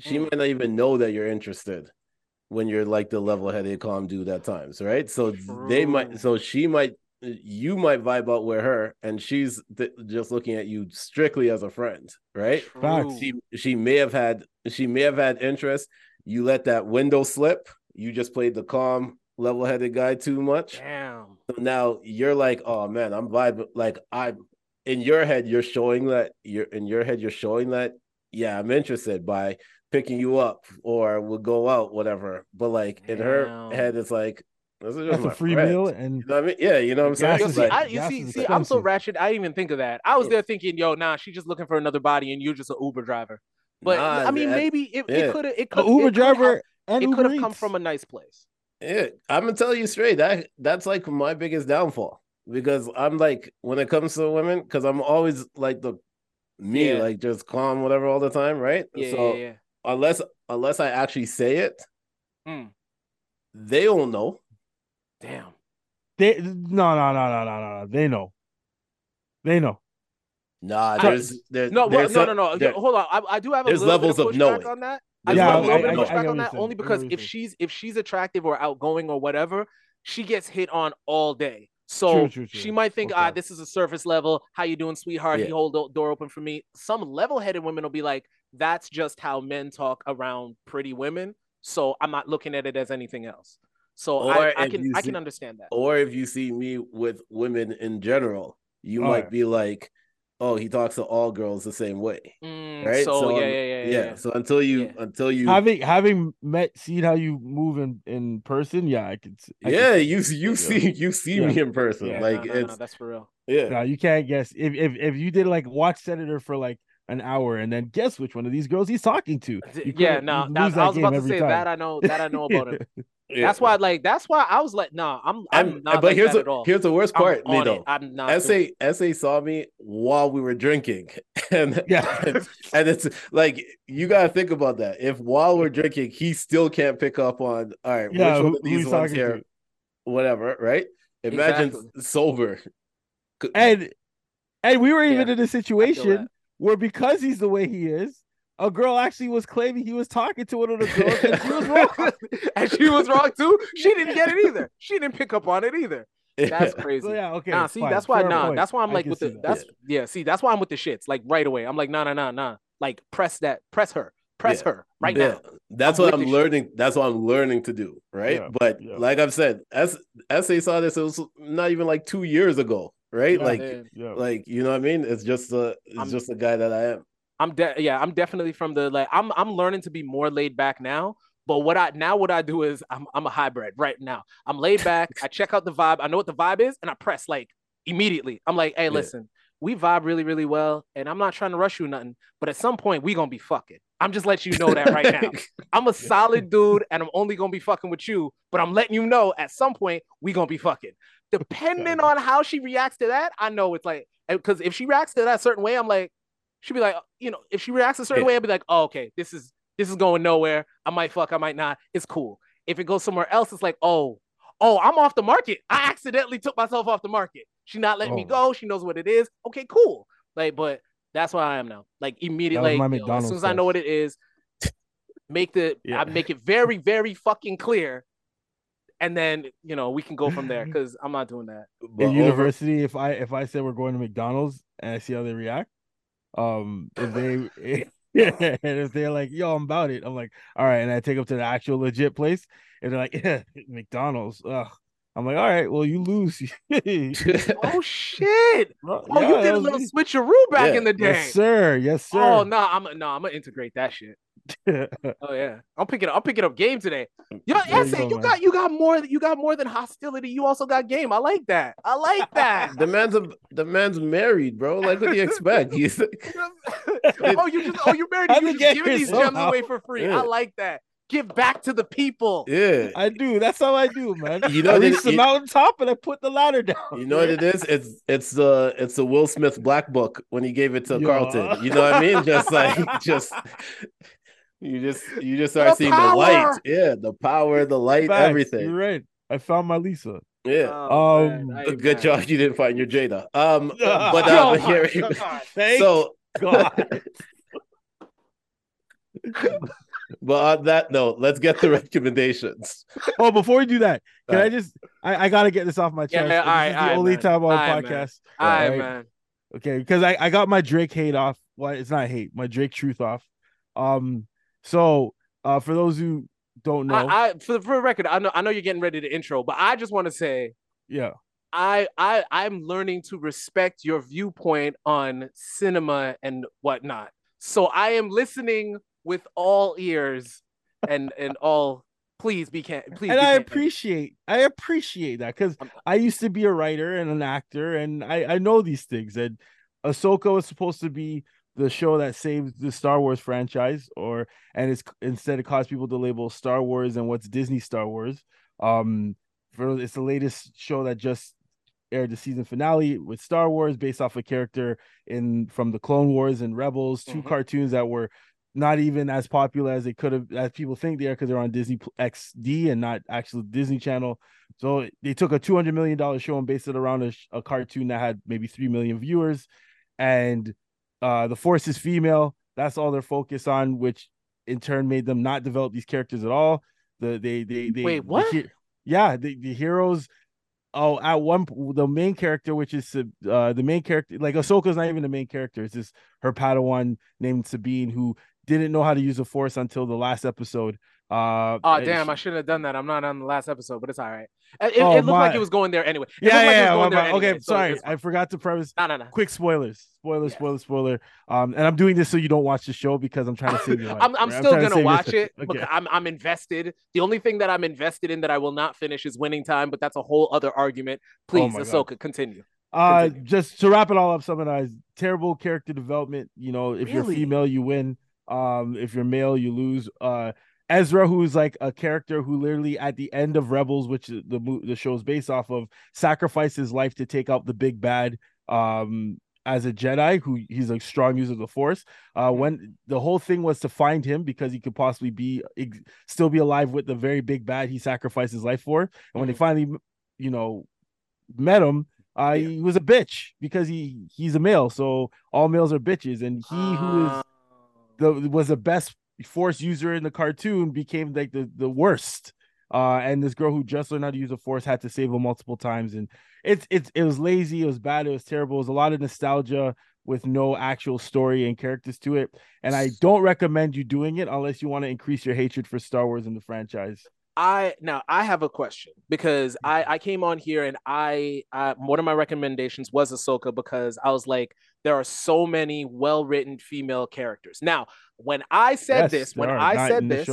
she Mm. might not even know that you're interested when you're like the level-headed calm dude at times, right? So they might so she might you might vibe out with her and she's th- just looking at you strictly as a friend, right? Facts. She she may have had she may have had interest. You let that window slip. You just played the calm, level-headed guy too much. Damn. So now you're like, oh man, I'm vibing. Like I'm in your head, you're showing that you're in your head, you're showing that, yeah, I'm interested by picking you up or we'll go out, whatever. But like in her head, it's like this is just That's a free friend. meal, and You know what I mean? Yeah, you know what I'm saying? Gas Yo, see, like- I, you gas see, is see, I'm so expensive. ratchet. I didn't even think of that. I was there thinking, yo, nah, she's just looking for another body, and you're just an Uber driver. But Nah, I mean, that- maybe it, could have, it a could, Uber driver have, and it could have come from a nice place. Yeah, I'm gonna tell you straight that that's like my biggest downfall because I'm like when it comes to women, because I'm always like the me, Yeah. like just calm, whatever, all the time, right? Yeah, so yeah, yeah. unless unless I actually say it, Mm. they don't know. Damn. They no no no no no no no. They know. They know. Nah, I- there's there's No, there's no, some- no, no. there- Hold on. I, I do have a there's little levels bit of of knowing. on that. I do have a little of bit of. I pushback on that only because if she's if she's attractive or outgoing or whatever, she gets hit on all day. So True, true, she might think, ah, this is a surface level. How you doing, sweetheart? He Yeah. hold the door open for me. Some level-headed women will be like, that's just how men talk around pretty women. So I'm not looking at it as anything else. So I, I can you I can understand that. Or if you see me with women in general, you might yeah. be like, "Oh, he talks to all girls the same way." Mm, right? So, yeah, yeah, yeah, yeah, yeah. So until you Yeah. until you Having having met seen how you move in in person, yeah, I could. s- I yeah, see you you Yeah. see you see Yeah. me in person. Yeah, like no, no, no, it's that's for real. yeah. No, you can't guess. If if if you did like watch Senator for like an hour and then guess which one of these girls he's talking to. You yeah, no, you'd that, I was about to say time. that I know that I know about him. <laughs> yeah. That's why, like, that's why I was like, nah, I'm, I'm And, not but like here's that the at all. here's the worst I'm part, on it. Nito. I'm not. doing SA SA saw me while we were drinking, <laughs> and Yeah. and, <laughs> and it's like you gotta think about that. If while we're drinking, he still can't pick up on all right, Yeah, which who- one of these ones here, to. whatever, right? Imagine Exactly. sober. And and we were even Yeah, in a situation that. Where because he's the way he is, a girl actually was claiming he was talking to one of the girls and she was wrong. <laughs> and she was wrong too. She didn't get it either. She didn't pick up on it either. That's <laughs> crazy. So yeah, okay. nah, see, fine, that's why fair nah. point. That's why I'm like with the that. that's yeah. See, that's why I'm with the shits. Like right away. I'm like, nah, nah, nah, nah. Like press that, press her, press Yeah. her right Yeah, now. That's I'm what I'm this shit. learning. That's what I'm learning to do, right? Yeah, But yeah. like I've said, as SA saw this, it was not even like two years ago, right? Yeah, like, Yeah. Yeah. like you know what I mean? It's just a, it's I'm- just a guy that I am. I'm de- yeah, I'm definitely from the like I'm I'm learning to be more laid back now. But what I now what I do is I'm I'm a hybrid right now. I'm laid back. I check out the vibe. I know what the vibe is, and I press like immediately. I'm like, hey, Yeah. listen, we vibe really really well, and I'm not trying to rush you nothing. But at some point, we gonna be fucking. I'm just letting you know that right now. <laughs> I'm a solid dude, and I'm only gonna be fucking with you. But I'm letting you know at some point we gonna be fucking. Depending on how she reacts to that, I know it's like because if she reacts to that certain way, I'm like, she'd be like, you know, if she reacts a certain Yeah. way, I'd be like, oh, okay, this is this is going nowhere. I might fuck, I might not. It's cool. If it goes somewhere else, it's like, oh, oh, I'm off the market. I accidentally took myself off the market. She not letting me Oh. go. She knows what it is. Okay, cool. Like, but that's where I am now. Like immediately, like, yo, as soon as I know what it is, make the Yeah. I make it very, very fucking clear. And then you know we can go from there <laughs> because I'm not doing that. But in over- university, if I if I said we're going to McDonald's and I see how they react, um, if they yeah, <laughs> <laughs> and if they're like, "Yo, I'm about it," I'm like, "All right," and I take them to the actual legit place, and they're like, "Yeah, McDonald's." Ugh. I'm like, "All right, well, you lose." Oh shit! Well, Oh, yeah, you did a was little me. switcheroo back Yeah. in the day. Yes, sir. Yes, sir. Oh no, I'm no, I'm gonna integrate that shit. <laughs> Oh yeah, I'm picking up. I'm picking up game today. Yo, There you SA, go, you got you got more. You got more than hostility. You also got game. I like that. I like that. <laughs> the man's a, the man's married, bro. Like, what do you <laughs> expect? He's oh, you just oh you married. How You just get giving here these gems somehow. away for free. Yeah. I like that. Give back to the people. yeah. I do. That's how I do, man. You know I that- reached the you- mountaintop and I put the ladder down. You know what it is? It's it's the it's the Will Smith Black Book when he gave it to Yeah. Carlton. You know what I mean? Just like just you just you just start The seeing the light. Yeah, the power, the light, Facts, You're right. I found my Lisa. Yeah. Oh, Um, I- Good man. job you didn't find your Jada. Um <laughs> but Oh uh, my here God. <laughs> Thank so God. <laughs> but on that note, let's get the recommendations. Oh, before we do that, can I just I, I gotta get this off my Yeah, chest. man, This alright, is the alright, only man. time on Alright, man. podcast. All right, Alright. man. Okay, because I, I got my Drake hate off. Well, it's not hate, my Drake truth off. Um, so uh for those who don't know, I, I for the for the record, I know I know you're getting ready to intro, but I just want to say yeah, I I I'm learning to respect your viewpoint on cinema and whatnot. So I am listening with all ears and and all. Please be can please. and I appreciate I appreciate that because I used to be a writer and an actor, and I I know these things. And Ahsoka was supposed to be the show that saved the Star Wars franchise, or and it's instead it caused people to label Star Wars and what's Disney Star Wars. Um, for it's the latest show that just aired the season finale with Star Wars, based off a character in from the Clone Wars and Rebels, 2 Mhm. cartoons that were not even as popular as they could have as people think they are because they're on Disney XD and not actually Disney Channel. So they took a two hundred million dollar show and based it around a, a cartoon that had maybe three million viewers, and uh, the Force is female. That's all they're focused on, which in turn made them not develop these characters at all. The they they they Wait, what? he- yeah, the, the heroes. Oh, at one the main character, which is uh the main character, like Ahsoka's not even the main character. It's just her Padawan named Sabine who didn't know how to use the Force until the last episode. Uh, Oh damn! she- I shouldn't have done that. I'm not on the last episode, but it's all right. It, it- Oh, it looked like it was going there anyway. It yeah, looked like yeah, it was yeah. going my there bad. okay, anyway, so sorry, I forgot to preface. No, no, no. Quick spoilers, spoilers, Yes. spoiler, spoiler. Um, and I'm doing this so you don't watch the show because I'm trying to save life. <laughs> I'm, I'm still gonna watch it Okay. because I'm I'm invested. The only thing that I'm invested in that I will not finish is winning time, but that's a whole other argument. Please, Oh my God. Ahsoka, continue. Uh, Continue. just to wrap it all up, summarize terrible character development. You know, if you're female, you win. Um, if you're male, you lose. Uh, Ezra, who's like a character who literally at the end of Rebels, which is the the show's based off of, sacrificed his life to take out the big bad. Um, as a Jedi, who he's a strong user of the Force. Uh, when the whole thing was to find him because he could possibly be ex- still be alive with the very big bad he sacrificed his life for. And when they finally, you know, met him, uh, he was a bitch because he he's a male. So all males are bitches, and he who Uh, the was the best force user in the cartoon became like the the worst. Uh, and this girl who just learned how to use the force had to save him multiple times, and it's it's it was lazy, it was bad, it was terrible. It was a lot of nostalgia with no actual story and characters to it. And I don't recommend you doing it unless you want to increase your hatred for Star Wars and the franchise. I now I have a question because I I came on here and I, I one of my recommendations was Ahsoka because I was like there are so many well-written female characters. Now, when I said Yes, this, when I said this,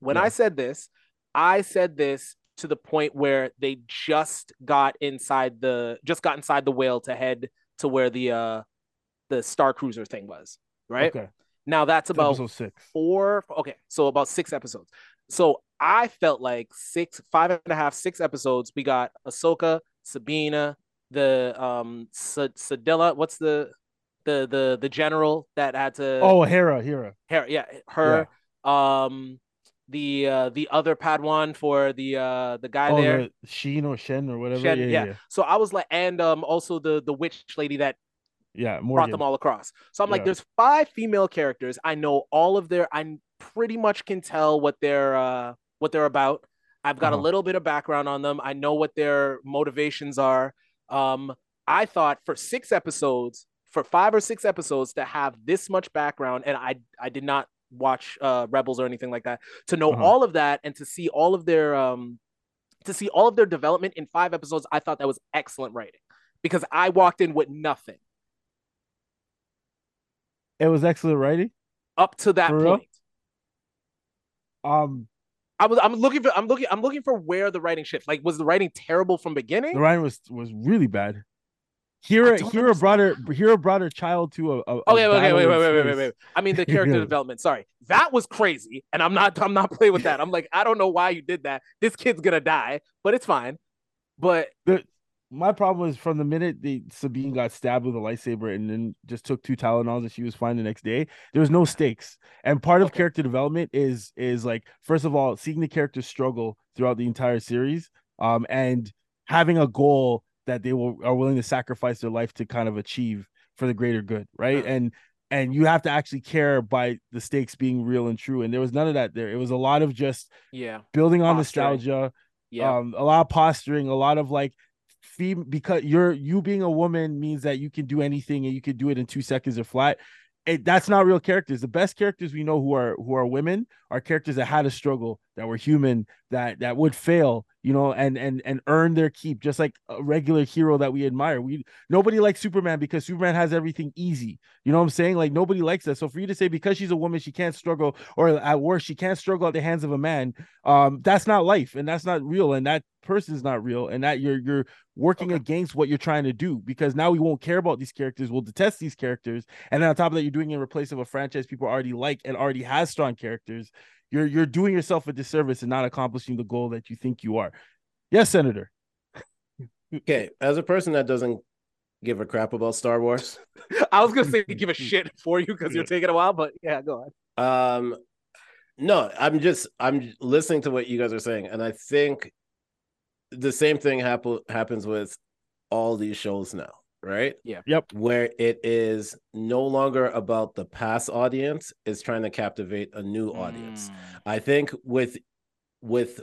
when Yeah. I said this, I said this to the point where they just got inside the just got inside the whale to head to where the uh the Star Cruiser thing was, right? Okay. Now that's about episode six. four. Okay, so about six episodes. So I felt like six, five and a half, six episodes. We got Ahsoka, Sabina, the um S- Sadilla. What's the the the the general that had to? Oh, Hera, Hera. Hera yeah, her. Um, the uh the other Padawan for the uh the guy oh, there. the Sheen or Shen or whatever. Shen, yeah, yeah, yeah, yeah. So I was like, and um also the the witch lady that Yeah, brought them all across. So I'm like, there's five female characters. I know all of their. I pretty much can tell what they're uh what they're about. I've got a Uh-huh. little bit of background on them. I know what their motivations are. Um, I thought for six episodes, for five or six episodes, to have this much background, and I I did not watch uh Rebels or anything like that. To know Uh-huh. all of that and to see all of their um to see all of their development in five episodes, I thought that was excellent writing because I walked in with nothing It was excellent writing. up to that point. Um, I was I'm looking for I'm looking I'm looking for where the writing shift. Like was the writing terrible from beginning? the writing was was really bad. Hera, don't brought her, Hera brought her child to a. a a Okay, okay, battle wait, wait, wait, wait, wait, wait. I mean the <laughs> character development. Sorry, that was crazy, and I'm not I'm not playing with that. I'm like I don't know why you did that. This kid's gonna die, but it's fine. But The, my problem was from the minute the Sabine got stabbed with a lightsaber and then just took two Tylenols and she was fine the next day. There was no stakes, and part of Okay. character development is is like first of all seeing the characters struggle throughout the entire series, um, and having a goal that they will are willing to sacrifice their life to kind of achieve for the greater good, right? Mhm. And and you have to actually care by the stakes being real and true. And there was none of that there. It was a lot of just yeah, building on Posturing. nostalgia, yeah, um a lot of posturing a lot of like fem- because you're you being a woman means that you can do anything and you can do it in two seconds or flat it, that's not real characters the best characters we know who are who are women are characters that had a struggle that were human that that would fail you know and and and earn their keep just like a regular hero that we admire. We nobody likes superman because superman has everything easy. You know what i'm saying? Like nobody likes that. So for you to say because she's a woman she can't struggle or at worst she can't struggle at the hands of a man um that's not life and that's not real and that person's not real and that you're you're working against what you're trying to do because now we won't care about these characters. We'll detest these characters and then on top of that you're doing it in replace of a franchise people already like and already has strong characters you're you're doing yourself a disservice and not accomplishing the goal that you think you are. Yes senator. Okay, as a person that doesn't give a crap about Star Wars, <laughs> I was gonna say give a shit for you because you're taking a while, but yeah, go on. um, no, I'm just I'm listening to what you guys are saying, and I think the same thing happen happens with all these shows now, right? Yeah. Yep. Where it is no longer about the past audience, it's trying to captivate a new audience. Mm. I think with with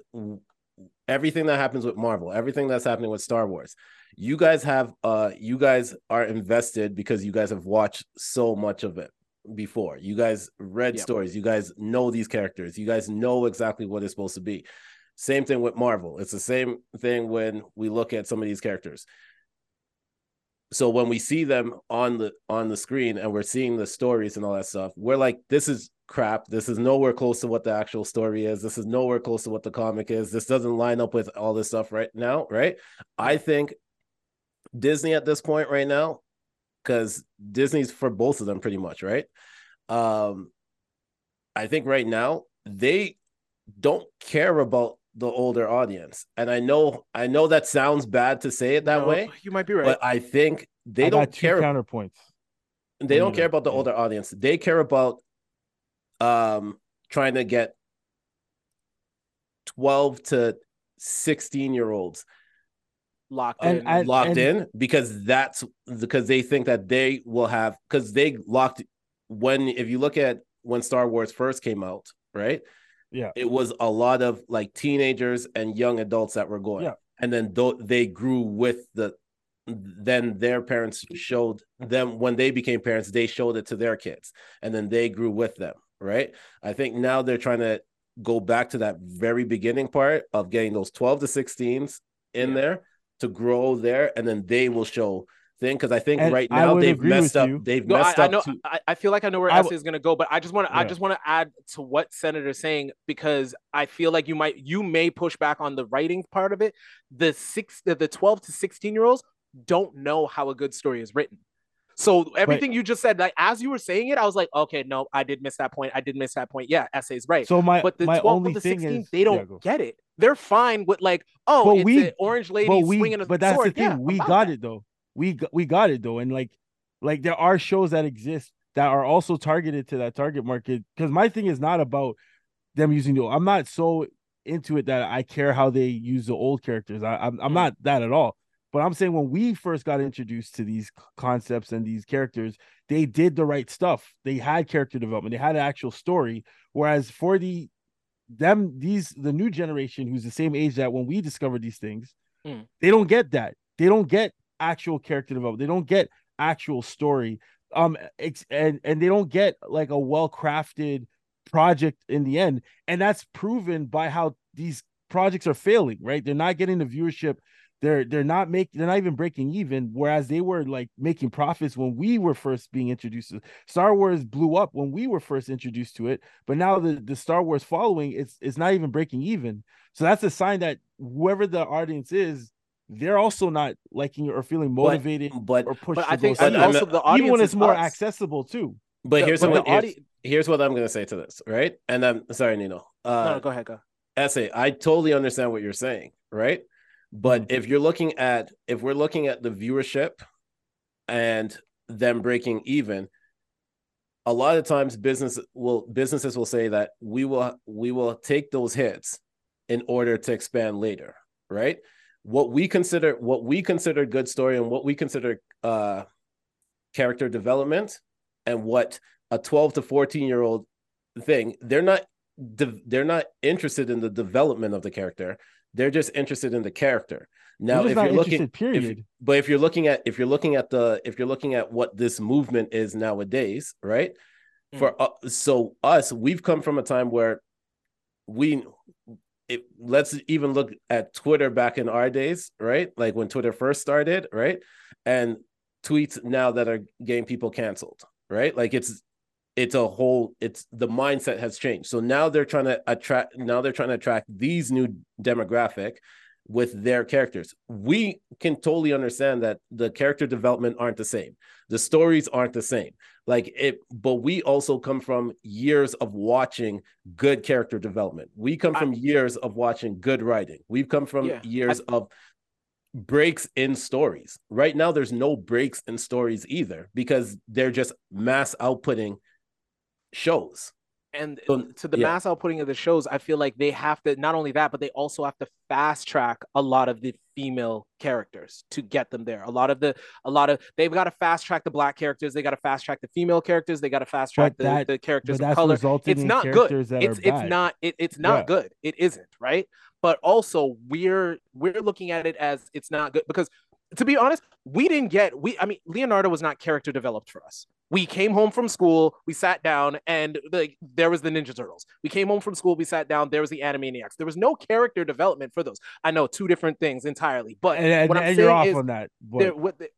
everything that happens with Marvel, everything that's happening with Star Wars, you guys have uh you guys are invested because you guys have watched so much of it before. You guys read Yep. stories, you guys know these characters, you guys know exactly what it's supposed to be. Same thing with Marvel. It's the same thing when we look at some of these characters. So when we see them on the on the screen and we're seeing the stories and all that stuff, we're like, this is crap. This is nowhere close to what the actual story is. This is nowhere close to what the comic is. This doesn't line up with all this stuff right now, right? I think Disney at this point right now, because Disney's for both of them pretty much, right? Um, I think right now they don't care about the older audience. And I know I know that sounds bad to say it that No, way, You might be right. but I think they I don't got two care counterpoints they don't care about the older audience. They care about um trying to get 12 to 16 year olds Locked And in. I- locked and- in because that's because they think that they will have because they locked when if you look at when Star Wars first came out, right? Yeah. It was a lot of like teenagers and young adults that were going. Yeah. And then th- they grew with the then their parents showed mm-hmm. them when they became parents, they showed it to their kids and then they grew with them, right? I think now they're trying to go back to that very beginning part of getting those 12 to 16s in Yeah. there to grow there and then they will show thing because I think And right now they've messed up. you. They've No, I, messed I up. know. to- I, I feel like I know where I I w- is going to go, but I just want to. I just want to add to what Senator's saying because I feel like you might, you may push back on the writing part of it. The six, the, the twelve to sixteen year olds don't know how a good story is written. So everything you just said, like as you were saying it, I was like, okay, no, I did miss that point. I did miss that point. Yeah, SA's right. So my but the my 12 only to thing 16, is they don't yeah, get it. They're fine with like, oh, But it's we- an orange lady but we swinging a sword. but that's sword. the thing Yeah, we got that. it though we got, we got it though. And like like there are shows that exist that are also targeted to that target market. Because my thing is not about them using the i'm not so into it that i care how they use the old characters. I, i'm, I'm Mm. not that at all. But i'm saying when we first got introduced to these concepts and these characters they did the right stuff. They had character development. They had an actual story. Whereas for the them these the new generation who's the same age that when we discovered these things Mm. they don't get that. They don't get actual character development. They don't get actual story. Um and and they don't get like a well crafted project in the end. And that's proven by how these projects are failing right? They're not getting the viewership. They're they're not making they're not even breaking even whereas they were like making profits when we were first being introduced to star wars blew up when we were first introduced to it but now the the star wars following it's it's not even breaking even. So that's a sign that whoever the audience is they're also not liking or feeling motivated but or pushed But to I go think see and also the audience even when it's is more us. accessible too But here's but what the here's, here's what I'm gonna say to this, right? And I'm sorry, Nino. Uh, no, no, go ahead, go. SA i totally understand what you're saying right but if you're looking at if we're looking at the viewership and them breaking even a lot of times business will businesses will say that we will we will take those hits in order to expand later right what we consider what we consider good story and what we consider uh character development and what a 12 to 14 year old thing they're not de- they're not interested in the development of the character. They're just interested in the character. Now if you're looking period. if, but if you're looking at if you're looking at the if you're looking at what this movement is nowadays right? For uh, so us we've come from a time where we it, let's even look at Twitter back in our days, right? Like when Twitter first started, right? And tweets now that are getting people canceled, right? Like it's it's a whole it's the mindset has changed. So now they're trying to attract now they're trying to attract these new demographic with their characters. We can totally understand that the character development aren't the same. The stories aren't the same. Like it, but we also come from years of watching good character development. We come from years of watching good writing. We've come from Yeah, years of breaks in stories. Right now, there's no breaks in stories either because they're just mass outputting shows. And So, to the yeah. mass outputting of the shows, I feel like they have to not only that, but they also have to fast track a lot of the female characters to get them there. A lot of the, a lot of they've got to fast track the black characters, they got to fast track the female characters, they got to fast track the, that- the characters of color. It's not good. It's it's not it, it's not Yeah. good. It isn't right. But also we're we're looking at it as it's not good because to be honest, we didn't get we I mean Leonardo was not character developed for us. We came home from school, we sat down, and like there was the Ninja Turtles. We came home from school, we sat down, there was the Animaniacs. There was no character development for those. I know two different things entirely, but and, and, what I'm and you're off on that what the,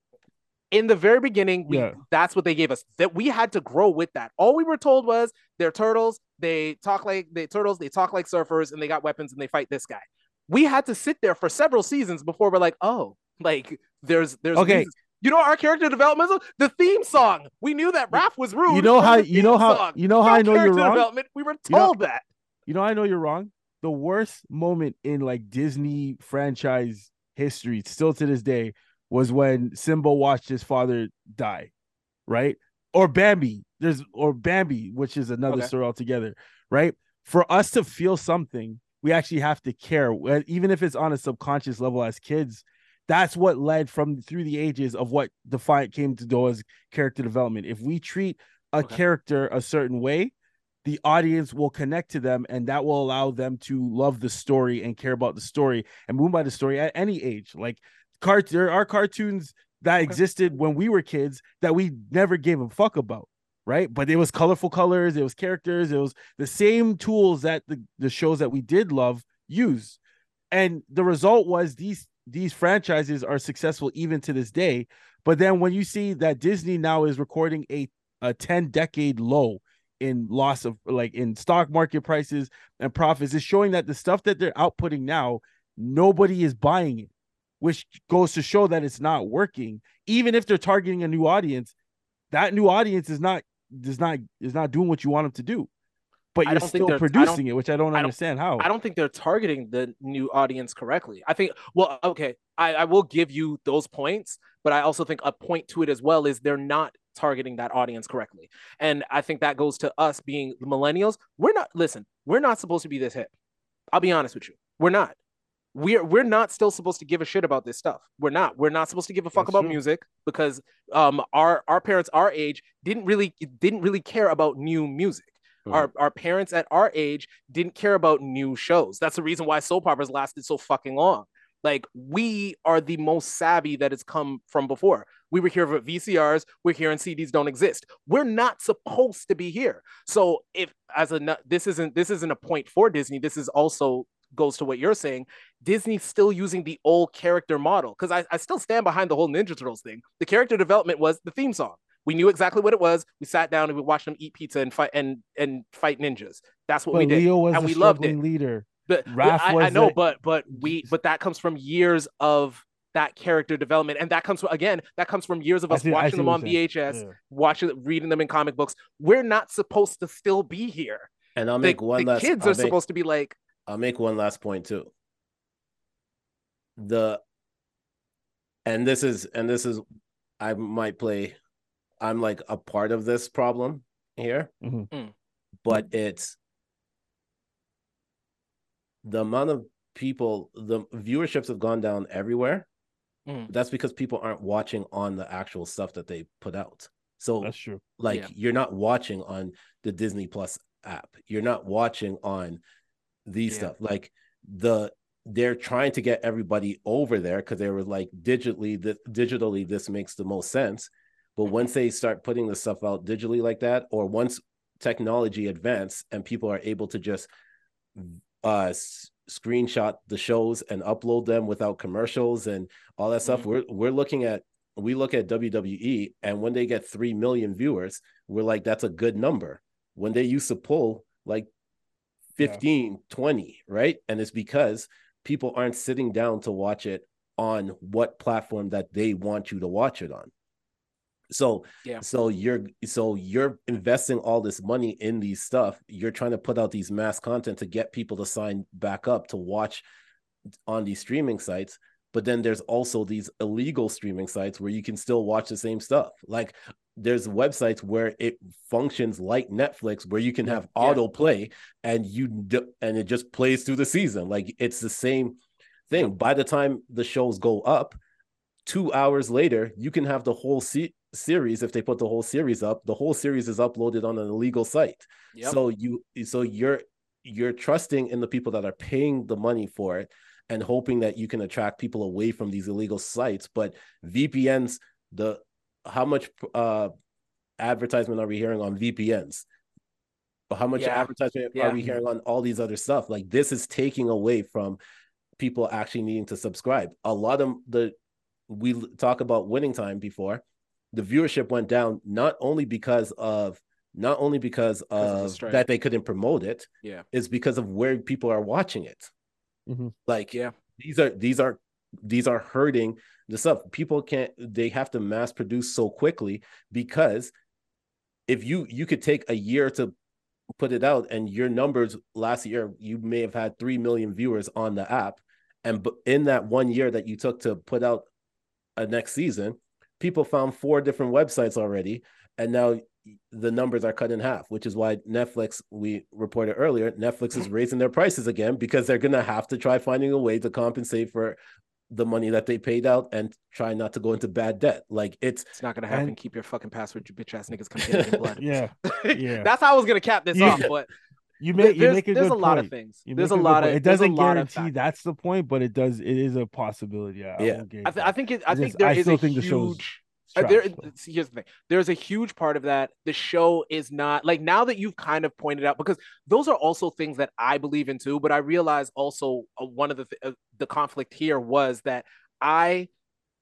in the very beginning, we Yeah. that's what they gave us. That we had to grow with that. All we were told was they're turtles. They talk like they turtles. They talk like surfers, and they got weapons, and they fight this guy. We had to sit there for several seasons before we're like, oh, like there's there's Okay. reasons. You know our character development, the theme song. We knew that Raph was rude. you know how you know how song. you know how No I know you're wrong. Development. We were You know- told that. You know, I know you're wrong. The worst moment in like Disney franchise history, still to this day, was when Simba watched his father die, right? Or Bambi. There's or Bambi, which is another Okay. story altogether, right? For us to feel something, we actually have to care, even if it's on a subconscious level as kids. That's what led from through the ages of what Defiant came to do as character development. If we treat a Okay. character a certain way, the audience will connect to them and that will allow them to love the story and care about the story and move by the story at any age like cart there are cartoons that existed when we were kids that we never gave a fuck about right but it was colorful colors it was characters it was the same tools that the, the shows that we did love use and the result was these these franchises are successful even to this day. But then when you see that Disney now is recording a a 10 decade low in loss of like in stock market prices and profits, is showing that the stuff that they're outputting now, nobody is buying it, which goes to show that it's not working. Even if they're targeting a new audience, that new audience is not does not is not doing what you want them to do. But you're still they're- I don't- producing it, which I don't I don't- understand how. I don't think they're targeting the new audience correctly. I think, well, okay, I, I will give you those points, but I also think a point to it as well is they're not targeting that audience correctly. And I think that goes to us being the millennials. We're not, listen, we're not supposed to be this hip. I'll be honest with you. We're not. We're we're not still supposed to give a shit about this stuff. We're not. We're not supposed to give a fuck That's about true. music because um our our parents our age didn't really didn't really care about new music. Hmm. Our our parents at our age didn't care about new shows. That's the reason why soap operas lasted so fucking long. Like we are the most savvy that has come from before. We were here with VCRs. We're here and CDs don't exist. We're not supposed to be here. So if as a this isn't this isn't a point for Disney. This is also goes to what you're saying. Disney's still using the old character model because I, I still stand behind the whole Ninja Turtles thing. The character development was the theme song. We knew exactly what it was. We sat down and we watched them eat pizza and fight and and fight ninjas. That's what but we did, Leo was and we loved it. struggling leader. But Raph I, I know, a- but but we but that comes from years of that character development, and that comes from again that comes from years of us see- watching them on you're. VHS, Yeah. watching reading them in comic books. We're not supposed to still be here. And I'll The- make one the last. kids I'll are make- supposed to be like, I'll make one last point too. The and this is and this is I might play I'm like a part of this problem here, Mhm. Mm. but it's the amount of people the viewerships have gone down everywhere. Mm. That's because people aren't watching on the actual stuff that they put out. So That's true. like Yeah. you're not watching on the Disney Plus app. You're not watching on these Yeah. stuff. Like the they're trying to get everybody over there because they were like digitally th- digitally this makes the most sense. But Mm-hmm. once they start putting the stuff out digitally like that, or once technology advance and people are able to just uh s- screenshot the shows and upload them without commercials and all that stuff, Mhm. we're we're looking at we look at WWE and when they get 3 million viewers, we're like, that's a good number. When they used to pull like 15, 20, right? And it's because people aren't sitting down to watch it on what platform that they want you to watch it on. So Yeah. so you're so you're investing all this money in these stuff. You're trying to put out these mass content to get people to sign back up to watch on these streaming sites. But then there's also these illegal streaming sites where you can still watch the same stuff. Like there's websites where it functions like Netflix, where you can have Yeah. autoplay and you d- and it just plays through the season. Like it's the same thing. By the time the shows go up, two hours later, you can have the whole se- series. If they put the whole series up, the whole series is uploaded on an illegal site. Yep. So you so you're you're trusting in the people that are paying the money for it and hoping that you can attract people away from these illegal sites. But VPNs, the how much uh advertisement are we hearing on VPNs? But how much Yeah. advertisement Yeah. are we hearing on all these other stuff? Like this is taking away from people actually needing to subscribe. A lot of the we talk about winning time before, the viewership went down not only because of not only because of the of strike. that they couldn't promote it, yeah, is because of where people are watching it. Mhm. Like Yeah. these are these are these are hurting the stuff. People can't they have to mass produce so quickly because if you you could take a year to put it out and your numbers last year you may have had 3 million viewers on the app and b- in that one year that you took to put out a next season people found four different websites already and now the numbers are cut in half which is why netflix we reported earlier netflix is mm-hmm. raising their prices again because they're going to have to try finding a way to compensate for the money that they paid out and try not to go into bad debt like it's it's not gonna happen. And- Keep your fucking password, you bitch ass niggas. Come in <laughs> blood. Yeah, <laughs> yeah. That's how I was gonna cap this Yeah. off. But You make you there's, make a there's good a lot of things. You There's a lot of. It doesn't guarantee that's the point, but it does. It is a possibility. Yeah. I Yeah. I, th- I think it, I It's think just- there I is a think the huge Uh, there, though. see, here's the thing. There's a huge part of that. The show is not like now that you've kind of pointed out because those are also things that I believe in too. But I realize also uh, one of the th- uh, the conflict here was that I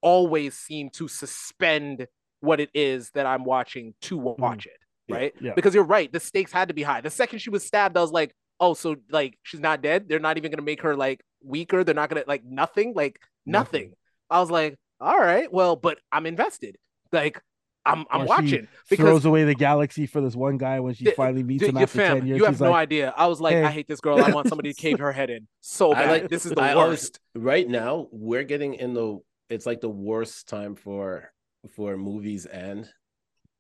always seem to suspend what it is that I'm watching to watch it, Yeah, right? yeah. Because you're right. The stakes had to be high. The second she was stabbed, I was like, oh, so like she's not dead. They're not even gonna make her like weaker. They're not gonna like nothing, like nothing. Nothing. I was like, all right, well, but I'm invested. Like I'm I'm Or she watching because throws away the galaxy for this one guy when she the- finally meets the- him after fam, 10 years. you have she's no like, idea. I was like, "Hey." I hate this girl. I want <laughs> somebody to cave her head in so I like this is the I always- worst. right now, we're getting in the it's like the worst time for for movies and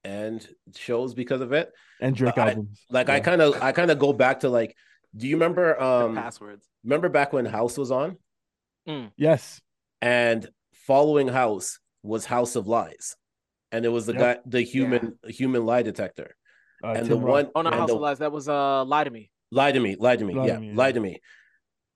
and shows because of it. and Drake I- albums. Like I kind of I kind of go back to like do you remember um Passwords. remember back when House was on Yes. and following House was House of Lies. And it was the Yep. guy the human human lie detector. Uh, and Tim the Roth. one Oh no, and House the- of Lies. That was uh lie to me. lie to me, lie to me, Lie to yeah, Me, lie to me.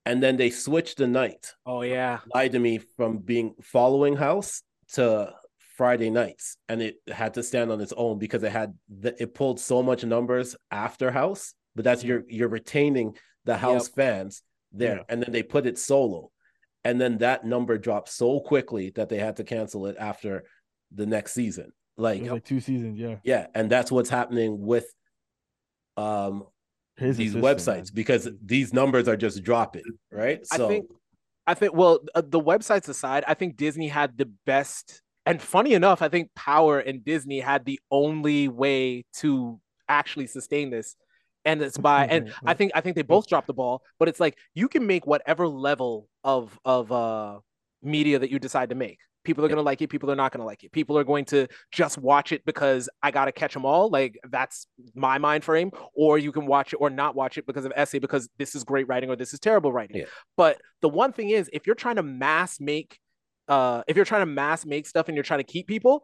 And then they switched the night, Oh yeah. lie to me from being following House to Friday nights, and it had to stand on its own because it had the, it pulled so much numbers after House, but that's you're you're retaining the House fans there, Yeah. and then they put it solo, and then that number dropped so quickly that they had to cancel it after the next season. Like like two seasons. Yeah. yeah, and that's what's happening with um His these assistant, websites man. because these numbers are just dropping, right? So. I think I think well uh, the websites aside, I think Disney had the best and funny enough, I think Power and Disney had the only way to actually sustain this. And it's by and I think I think they both dropped the ball, but it's like you can make whatever level of of uh media that you decide to make. People are going to like it, people are not going to like it. People are going to just watch it because I got to catch them all. Like that's my mind frame or you can watch it or not watch it because of essay because this is great writing or this is terrible writing. Yeah. But the one thing is if you're trying to mass make uh if you're trying to mass make stuff and you're trying to keep people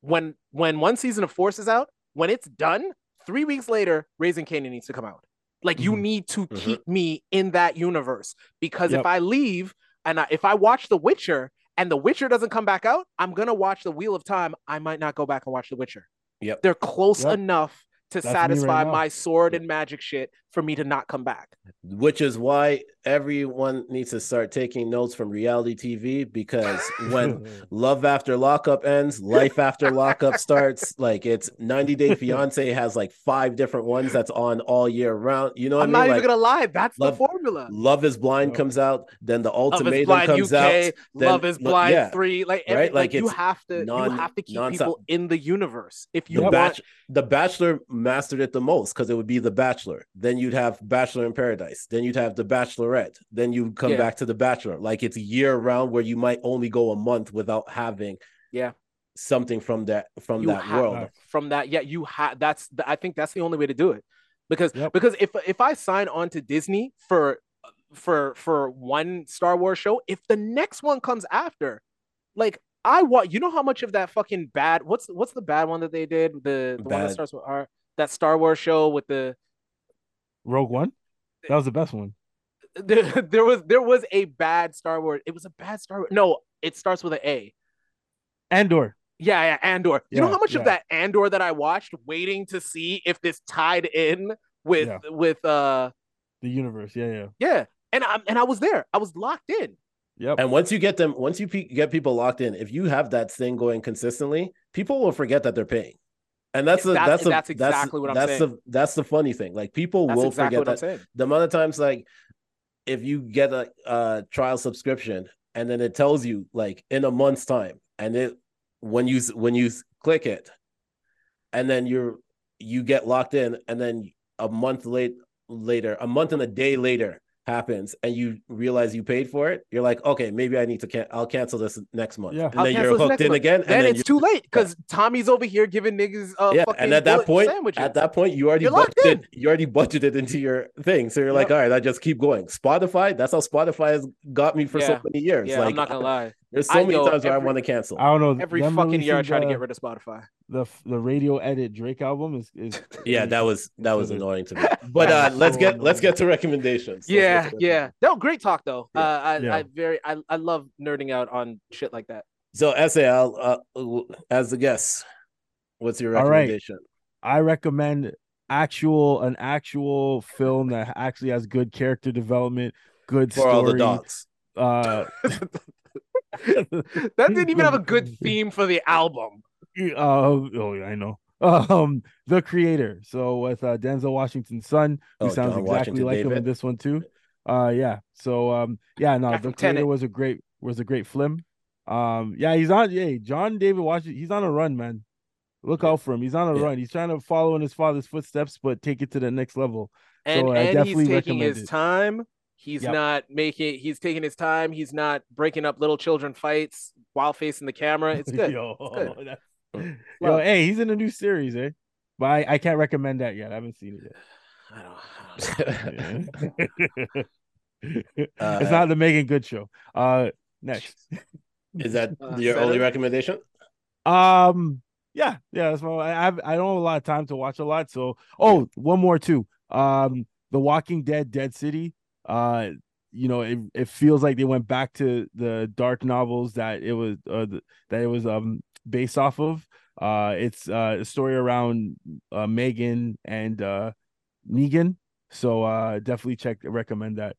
when when one season of Force is out, when it's done, 3 weeks later Raising Kanan needs to come out. Like you Mhm. need to Mhm. keep me in that universe because Yep. if I leave and I, if I watch The Witcher and The Witcher doesn't come back out, I'm going to watch The Wheel of Time. I might not go back and watch The Witcher. Yep. They're close Yep. enough to That's me right satisfy my sword and magic shit for me to not come back. which is why everyone needs to start taking notes from reality TV because <laughs> when Love After Lockup ends, Life After Lockup <laughs> starts. Like it's 90 Day Fiance has like five different ones that's on all year round. You know what I'm I mean? not Like, even gonna lie. That's Love- the formula. Love is Blind comes out, then the Love is Ultimatum Blind comes UK, out. then- Love is Blind yeah. Three. Like, every, Right? like, Like, you have to non- you have to keep nonstop. people in the universe. If you The, want, Bach- the Bachelor mastered it the most because it would be The Bachelor. Then you'd have Bachelor in Paradise. Then you'd have The Bachelorette. Then you would come Yeah. back to The Bachelor. Like it's year round where you might only go a month without having Yeah. something from that from you that have world. from that. Yeah, you have. That's the, I think that's the only way to do it because Yep. because if if I sign on to Disney for for for one Star Wars show, if the next one comes after, like I want, you know how much of that fucking bad. What's what's the bad one that they did? The the one that starts with R. That Star Wars show with the Rogue One. That was the best one. <laughs> there, there was there was a bad Star Wars. It was a bad Star Wars. No, it starts with an A. Andor. Yeah, yeah, Andor. You know how much yeah. of that Andor that I watched, waiting to see if this tied in with Yeah. with uh The universe. Yeah, yeah. yeah, and I and I was there. I was locked in. Yep. And once you get them, once you pe- get people locked in, if you have that thing going consistently, people will forget that they're paying. And that's the That's- that's that's exactly what I'm that's saying. the that's the funny thing. Like people That's will exactly forget that. The amount of times, like if you get a, a trial subscription and then it tells you like in a month's time, and it when you when you click it, and then you're you get locked in, and then a month late later, a month and a day later happens, and you realize you paid for it. You're like, okay, maybe I need to can I'll cancel this next month. Yeah. and I'll then you're this hooked next in month. again. Then and then it's too late because Tommy's over here giving niggas uh yeah, fucking and at that point, sandwiches. at that point, you already budgeted. in. You already budgeted into your thing, so you're like, all right, I just keep going. Spotify, that's how Spotify has got me for Yeah. so many years. yeah, like, I'm not gonna lie. There's so I many know times where I want to cancel. I don't know. Every fucking year I releasing try to get rid of Spotify. the the radio edit Drake album is is <laughs> yeah, that was that was annoying to me. <laughs> But uh, let's So get let's get to recommendations. Let's Yeah, to yeah. No, great talk though. Yeah. Uh, I, Yeah. I very I, I love nerding out on shit like that. So, SA, I'll, uh, as the guest, what's your All right. recommendation? I recommend actual an actual film that actually has good character development, good For story. all the dogs. Uh, <laughs> <laughs> That didn't even have a good <laughs> theme for the album. Uh, oh, yeah, I know. Um, the creator. So with uh, Denzel Washington's son, who Oh, sounds John exactly Washington like him in this one too. Uh, yeah. So um, yeah, no, Guy the from creator Tenet. was a great was a great film. Um, yeah, he's on. Yeah, John David Washington. He's on a run, man. Look out for him. He's on a Yeah. run. He's trying to follow in his father's footsteps, but take it to the next level. And so I and definitely he's taking his it. time. He's Yep. not making. He's taking his time. He's not breaking up little children fights while facing the camera. It's <laughs> good. Yo, It's good. <laughs> that's- Mm. Yo, hey, he's in a new series, eh? But I, I can't recommend that yet. I haven't seen it <sighs> I don't, I don't yet. it's Uh, not the Meagan Good show. Uh, next. <laughs> Is that Uh, your Senate? only recommendation? Um, yeah, yeah. That's my. I have. I don't have a lot of time to watch a lot. So, oh, one more too. Um, The Walking Dead, Dead City. Uh, you know, it, it feels like they went back to the dark novels that it was uh, that it was um based off of. Uh, it's uh, a story around uh, Megan and uh, Negan. So uh, definitely check recommend that.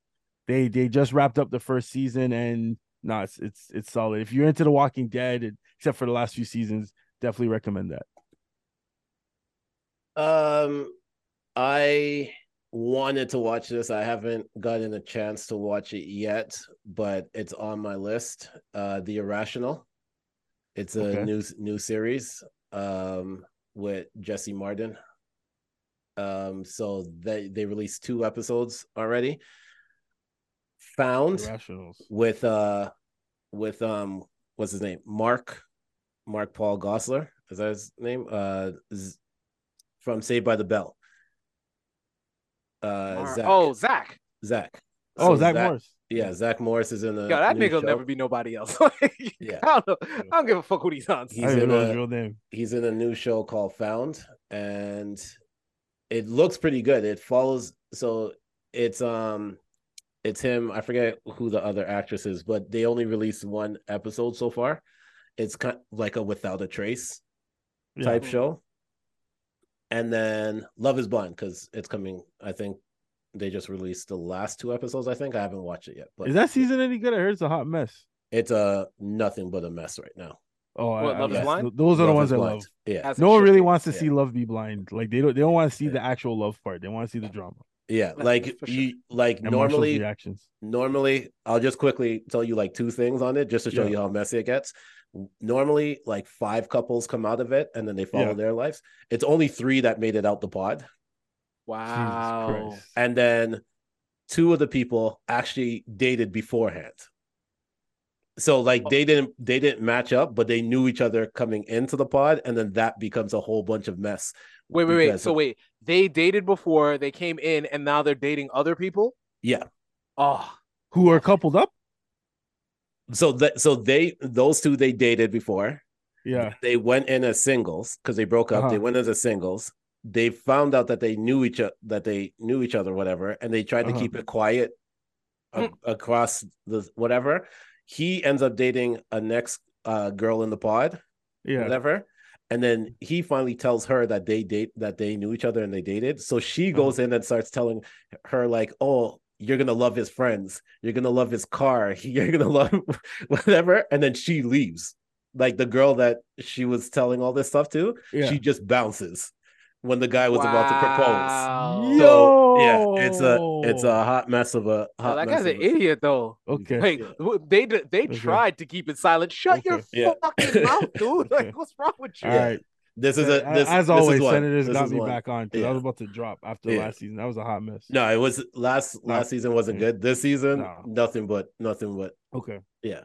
They they just wrapped up the first season and no, it's it's it's solid. If you're into The Walking Dead, except for the last few seasons, definitely recommend that. Um, I wanted to watch this. I haven't gotten a chance to watch it yet, but it's on my list. Uh, The Irrational. It's a Okay. new new series um with Jesse Martin. Um, so they they released two episodes already. Found Irrationals. with uh with um what's his name mark Mark-Paul Gosselaar is that his name uh from saved by the bell uh zach Oh, Zach. zach Oh, So Zach Morris. yeah zach morris is in the Yo, that new nigga will never be nobody else. <laughs> Like, Yeah. I don't know. I don't give a fuck what he's on. He's I don't even in a- his real name. he's in a new show called Found, and it looks pretty good. It follows so it's um it's him. I forget who the other actress is, but they only released one episode so far. It's kind of like a without a trace Yeah. type show. And then Love is Blind because it's coming. I think they just released the last two episodes. I think I haven't watched it yet, but Is that season any good? I heard it's a hot mess. it's a nothing but a mess right now. Oh, What, I- Love is yes, Blind? Those are the ones is I Blind. love. Yeah, As No one really be. wants to Yeah. see love be blind. Like they don't. They don't want to see Yeah. the actual love part. They want to see the drama yeah. Yeah, Like for sure. you, like and normally reactions. normally i'll just quickly tell you like two things on it just to show Yeah. you how messy it gets normally like five couples come out of it and then they follow Yeah. their lives it's only three that made it out the pod Wow. And then two of the people actually dated beforehand so like they didn't they didn't match up but they knew each other coming into the pod and then that becomes a whole bunch of mess Wait, wait, wait. So of- wait, they dated before they came in, and now they're dating other people. yeah Oh, Who are coupled up? so that so they those two they dated before Yeah. they went in as singles because they broke up. They Uh-huh. went as a singles. They found out that they knew each other, that they knew each other, whatever, and they tried Uh-huh. to keep it quiet a- across the whatever. He ends up dating a next uh, girl in the pod, Yeah. whatever, and then he finally tells her that they date that they knew each other and they dated. So she Uh-huh. goes in and starts telling her like, "Oh." You're gonna love his friends. You're gonna love his car. <laughs> You're gonna love <laughs> whatever. And then she leaves like the girl that she was telling all this stuff to, Yeah. she just bounces when the guy was about to propose. Wow. So yeah, it's a it's a hot mess of a hot that mess guy's an idiot, though. Okay. Like w- they d- they Okay. tried to keep it silent. Shut your Yeah. fucking <laughs> mouth, dude. Like, what's wrong with you? All right. This is a A- this As this always, is senators This got is me one. back on because I was about to drop after Yeah. last season. That was a hot mess. No, it was last last season wasn't good. This season, No. nothing but nothing but Okay. yeah.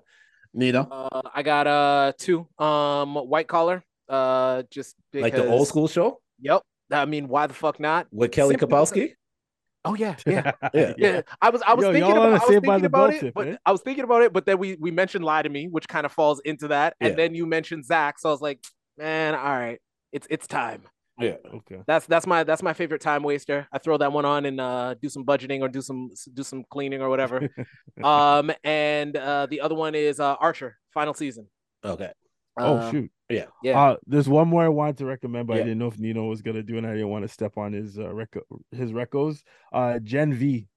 Nino, Uh, I got uh two. Um, white collar. Uh, just like the old school show Yep. I mean, why the fuck not? with Kelly Simply because- Kapowski. Oh <laughs> yeah, yeah. Yeah. Yeah, I was I was Yo, thinking about, a I was Saved by thinking the about Bell it, but eh? I was thinking about it, but then we we mentioned lie to me, which kind of falls into that, and Yeah. then you mentioned Zach, so I was like, man, all right, it's it's time. Yeah. Okay. That's that's my that's my favorite time waster. I throw that one on and uh, do some budgeting or do some do some cleaning or whatever. <laughs> um, and uh, the other one is uh, Archer, final season. Okay. Oh Um, shoot. Yeah. Yeah. Uh, there's one more I wanted to recommend, but I didn't know if Nino was gonna do, it, and I didn't want to step on his uh, reco- his recos. Uh, Gen V.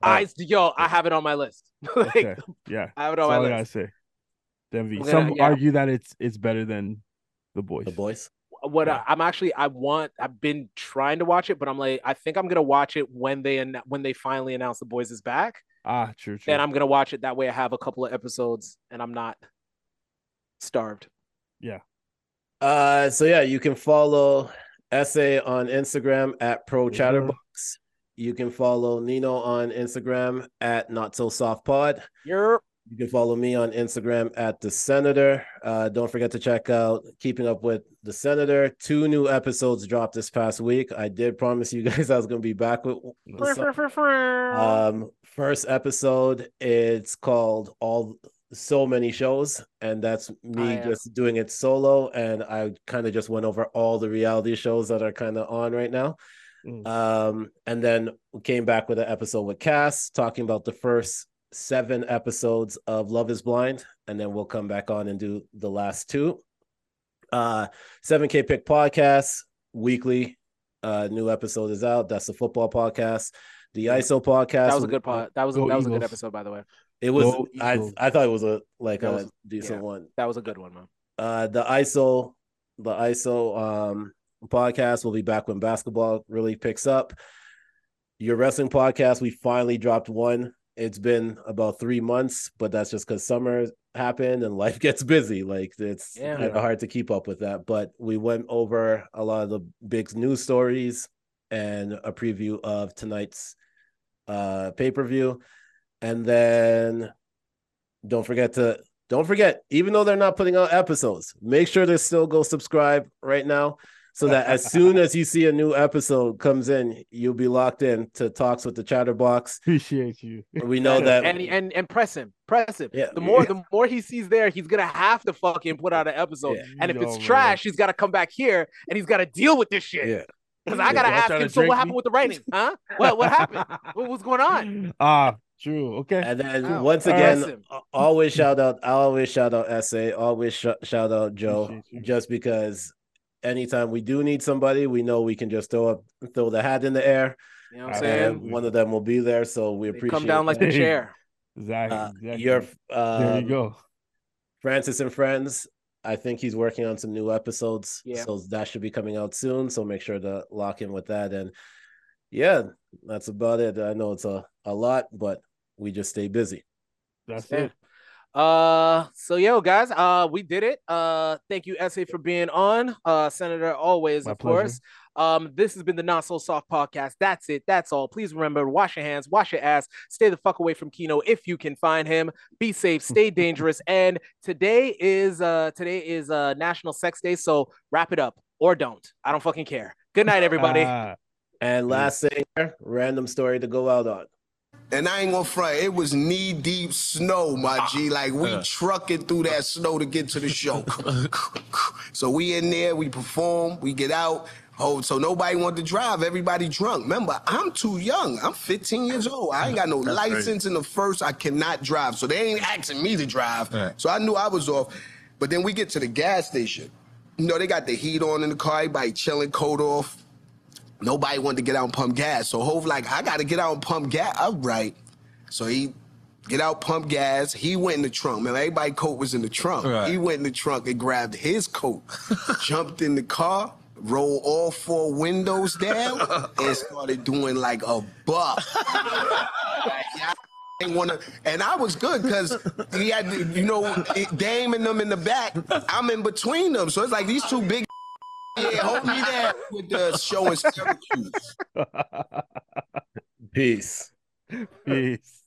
I yo, I have it on my list. <laughs> like, Okay, yeah, I have it that's on my all I gotta say. Gen V. I'm Some gonna- yeah. argue that it's it's better than the boys. The boys. What Yeah. I, I'm actually, I want, I've been trying to watch it, but I'm like, I think I'm gonna watch it when they ann- when they finally announce the boys is back. Ah, true, true. Then I'm gonna watch it. That way, I have a couple of episodes, and I'm not starved. Yeah. Uh, so yeah, you can follow SA on Instagram at Pro Chatterbox. You can follow Nino on Instagram at Not So Soft Pod. You're You can follow me on Instagram at the Senator. Uh, don't forget to check out Keeping Up with the Senator. Two new episodes dropped this past week. I did promise you <laughs> guys I was going to be back with. with um, first episode, it's called All So Many Shows, and that's me Oh, yeah. just doing it solo. And I kind of just went over all the reality shows that are kind of on right now. Mm. Um, and then we came back with an episode with Cass talking about the first seven episodes of Love is Blind, and then we'll come back on and do the last two. Uh 7K Pick Podcast weekly. Uh new episode is out. That's the football podcast. The ISO podcast. that was a good pod. That was a, Go that was a good episode, by the way. It was Go I Eagles. I thought it was a like That a was- decent yeah. one. That was a good one, man. Uh the ISO the ISO um podcast will be back when basketball really picks up. Your wrestling podcast, we finally dropped one. It's been about three months, but that's just because summer happened and life <laughs> gets busy. Like it's Yeah. kind of hard to keep up with that. But we went over a lot of the big news stories and a preview of tonight's uh pay-per-view. And then don't forget to don't forget, even though they're not putting out episodes, make sure to still go subscribe right now so that as soon as you see a new episode comes in, you'll be locked in to talks with the chatterbox. Appreciate you. We know that and and and press him, press him. Yeah. The more the more he sees there, he's gonna have to fucking put out an episode. Yeah. And if Yo, it's man. trash, he's got to come back here and he's got to deal with this shit. yeah. Because I gotta Y'all ask him. So what happened me? with the writing? Huh? What what happened? <laughs> what was going on? Ah, true. Okay. And then Wow. once again, him. always shout out, I always shout out SA, always sh- shout out Joe, just because anytime we do need somebody, we know we can just throw up, throw the hat in the air, You know what I'm saying? one of them will be there. So we They appreciate. come down like the chair. <laughs> Exactly. Uh, exactly. your there uh, you go. Francis and Friends. I think he's working on some new episodes, Yeah. so that should be coming out soon. So make sure to lock in with that. And yeah, that's about it. I know it's a a lot, but we just stay busy. That's Yeah. it. Uh, so yo, guys, uh, we did it. Uh, thank you, SA, for being on. Uh, Senator, always, My of pleasure. course. Um, this has been the Not So Soft podcast. That's it. That's all. Please remember, wash your hands, wash your ass, stay the fuck away from Kino if you can find him. Be safe, stay <laughs> dangerous. And today is uh today is uh National Sex Day, so wrap it up or don't. I don't fucking care. Good night, everybody. Ah, <laughs> And last thing, random story to go out on. And I ain't gonna front, it was knee deep snow, my G. Like we uh. trucking through that snow to get to the show. <laughs> so we in there, we perform, we get out. Oh, so nobody wanted to drive, everybody drunk. Remember, I'm too young. I'm 15 years old. I ain't got no license in the first. I cannot drive. So they ain't asking me to drive. So I knew I was off. But then we get to the gas station. You know, they got the heat on in the car, everybody chilling, coat off. Nobody wanted to get out and pump gas. So Hove like, I gotta get out and pump gas. All right. So he get out, pump gas. He went in the trunk. Man, everybody coat was in the trunk. Right. He went in the trunk and grabbed his coat, <laughs> jumped in the car, rolled all four windows down, and started doing like a buck. wanna, and I was good because he had, you know, Dame and them in the back. I'm in between them, so it's like these two big. Yeah, hold me there with the show in Syracuse. <laughs> Peace. Peace.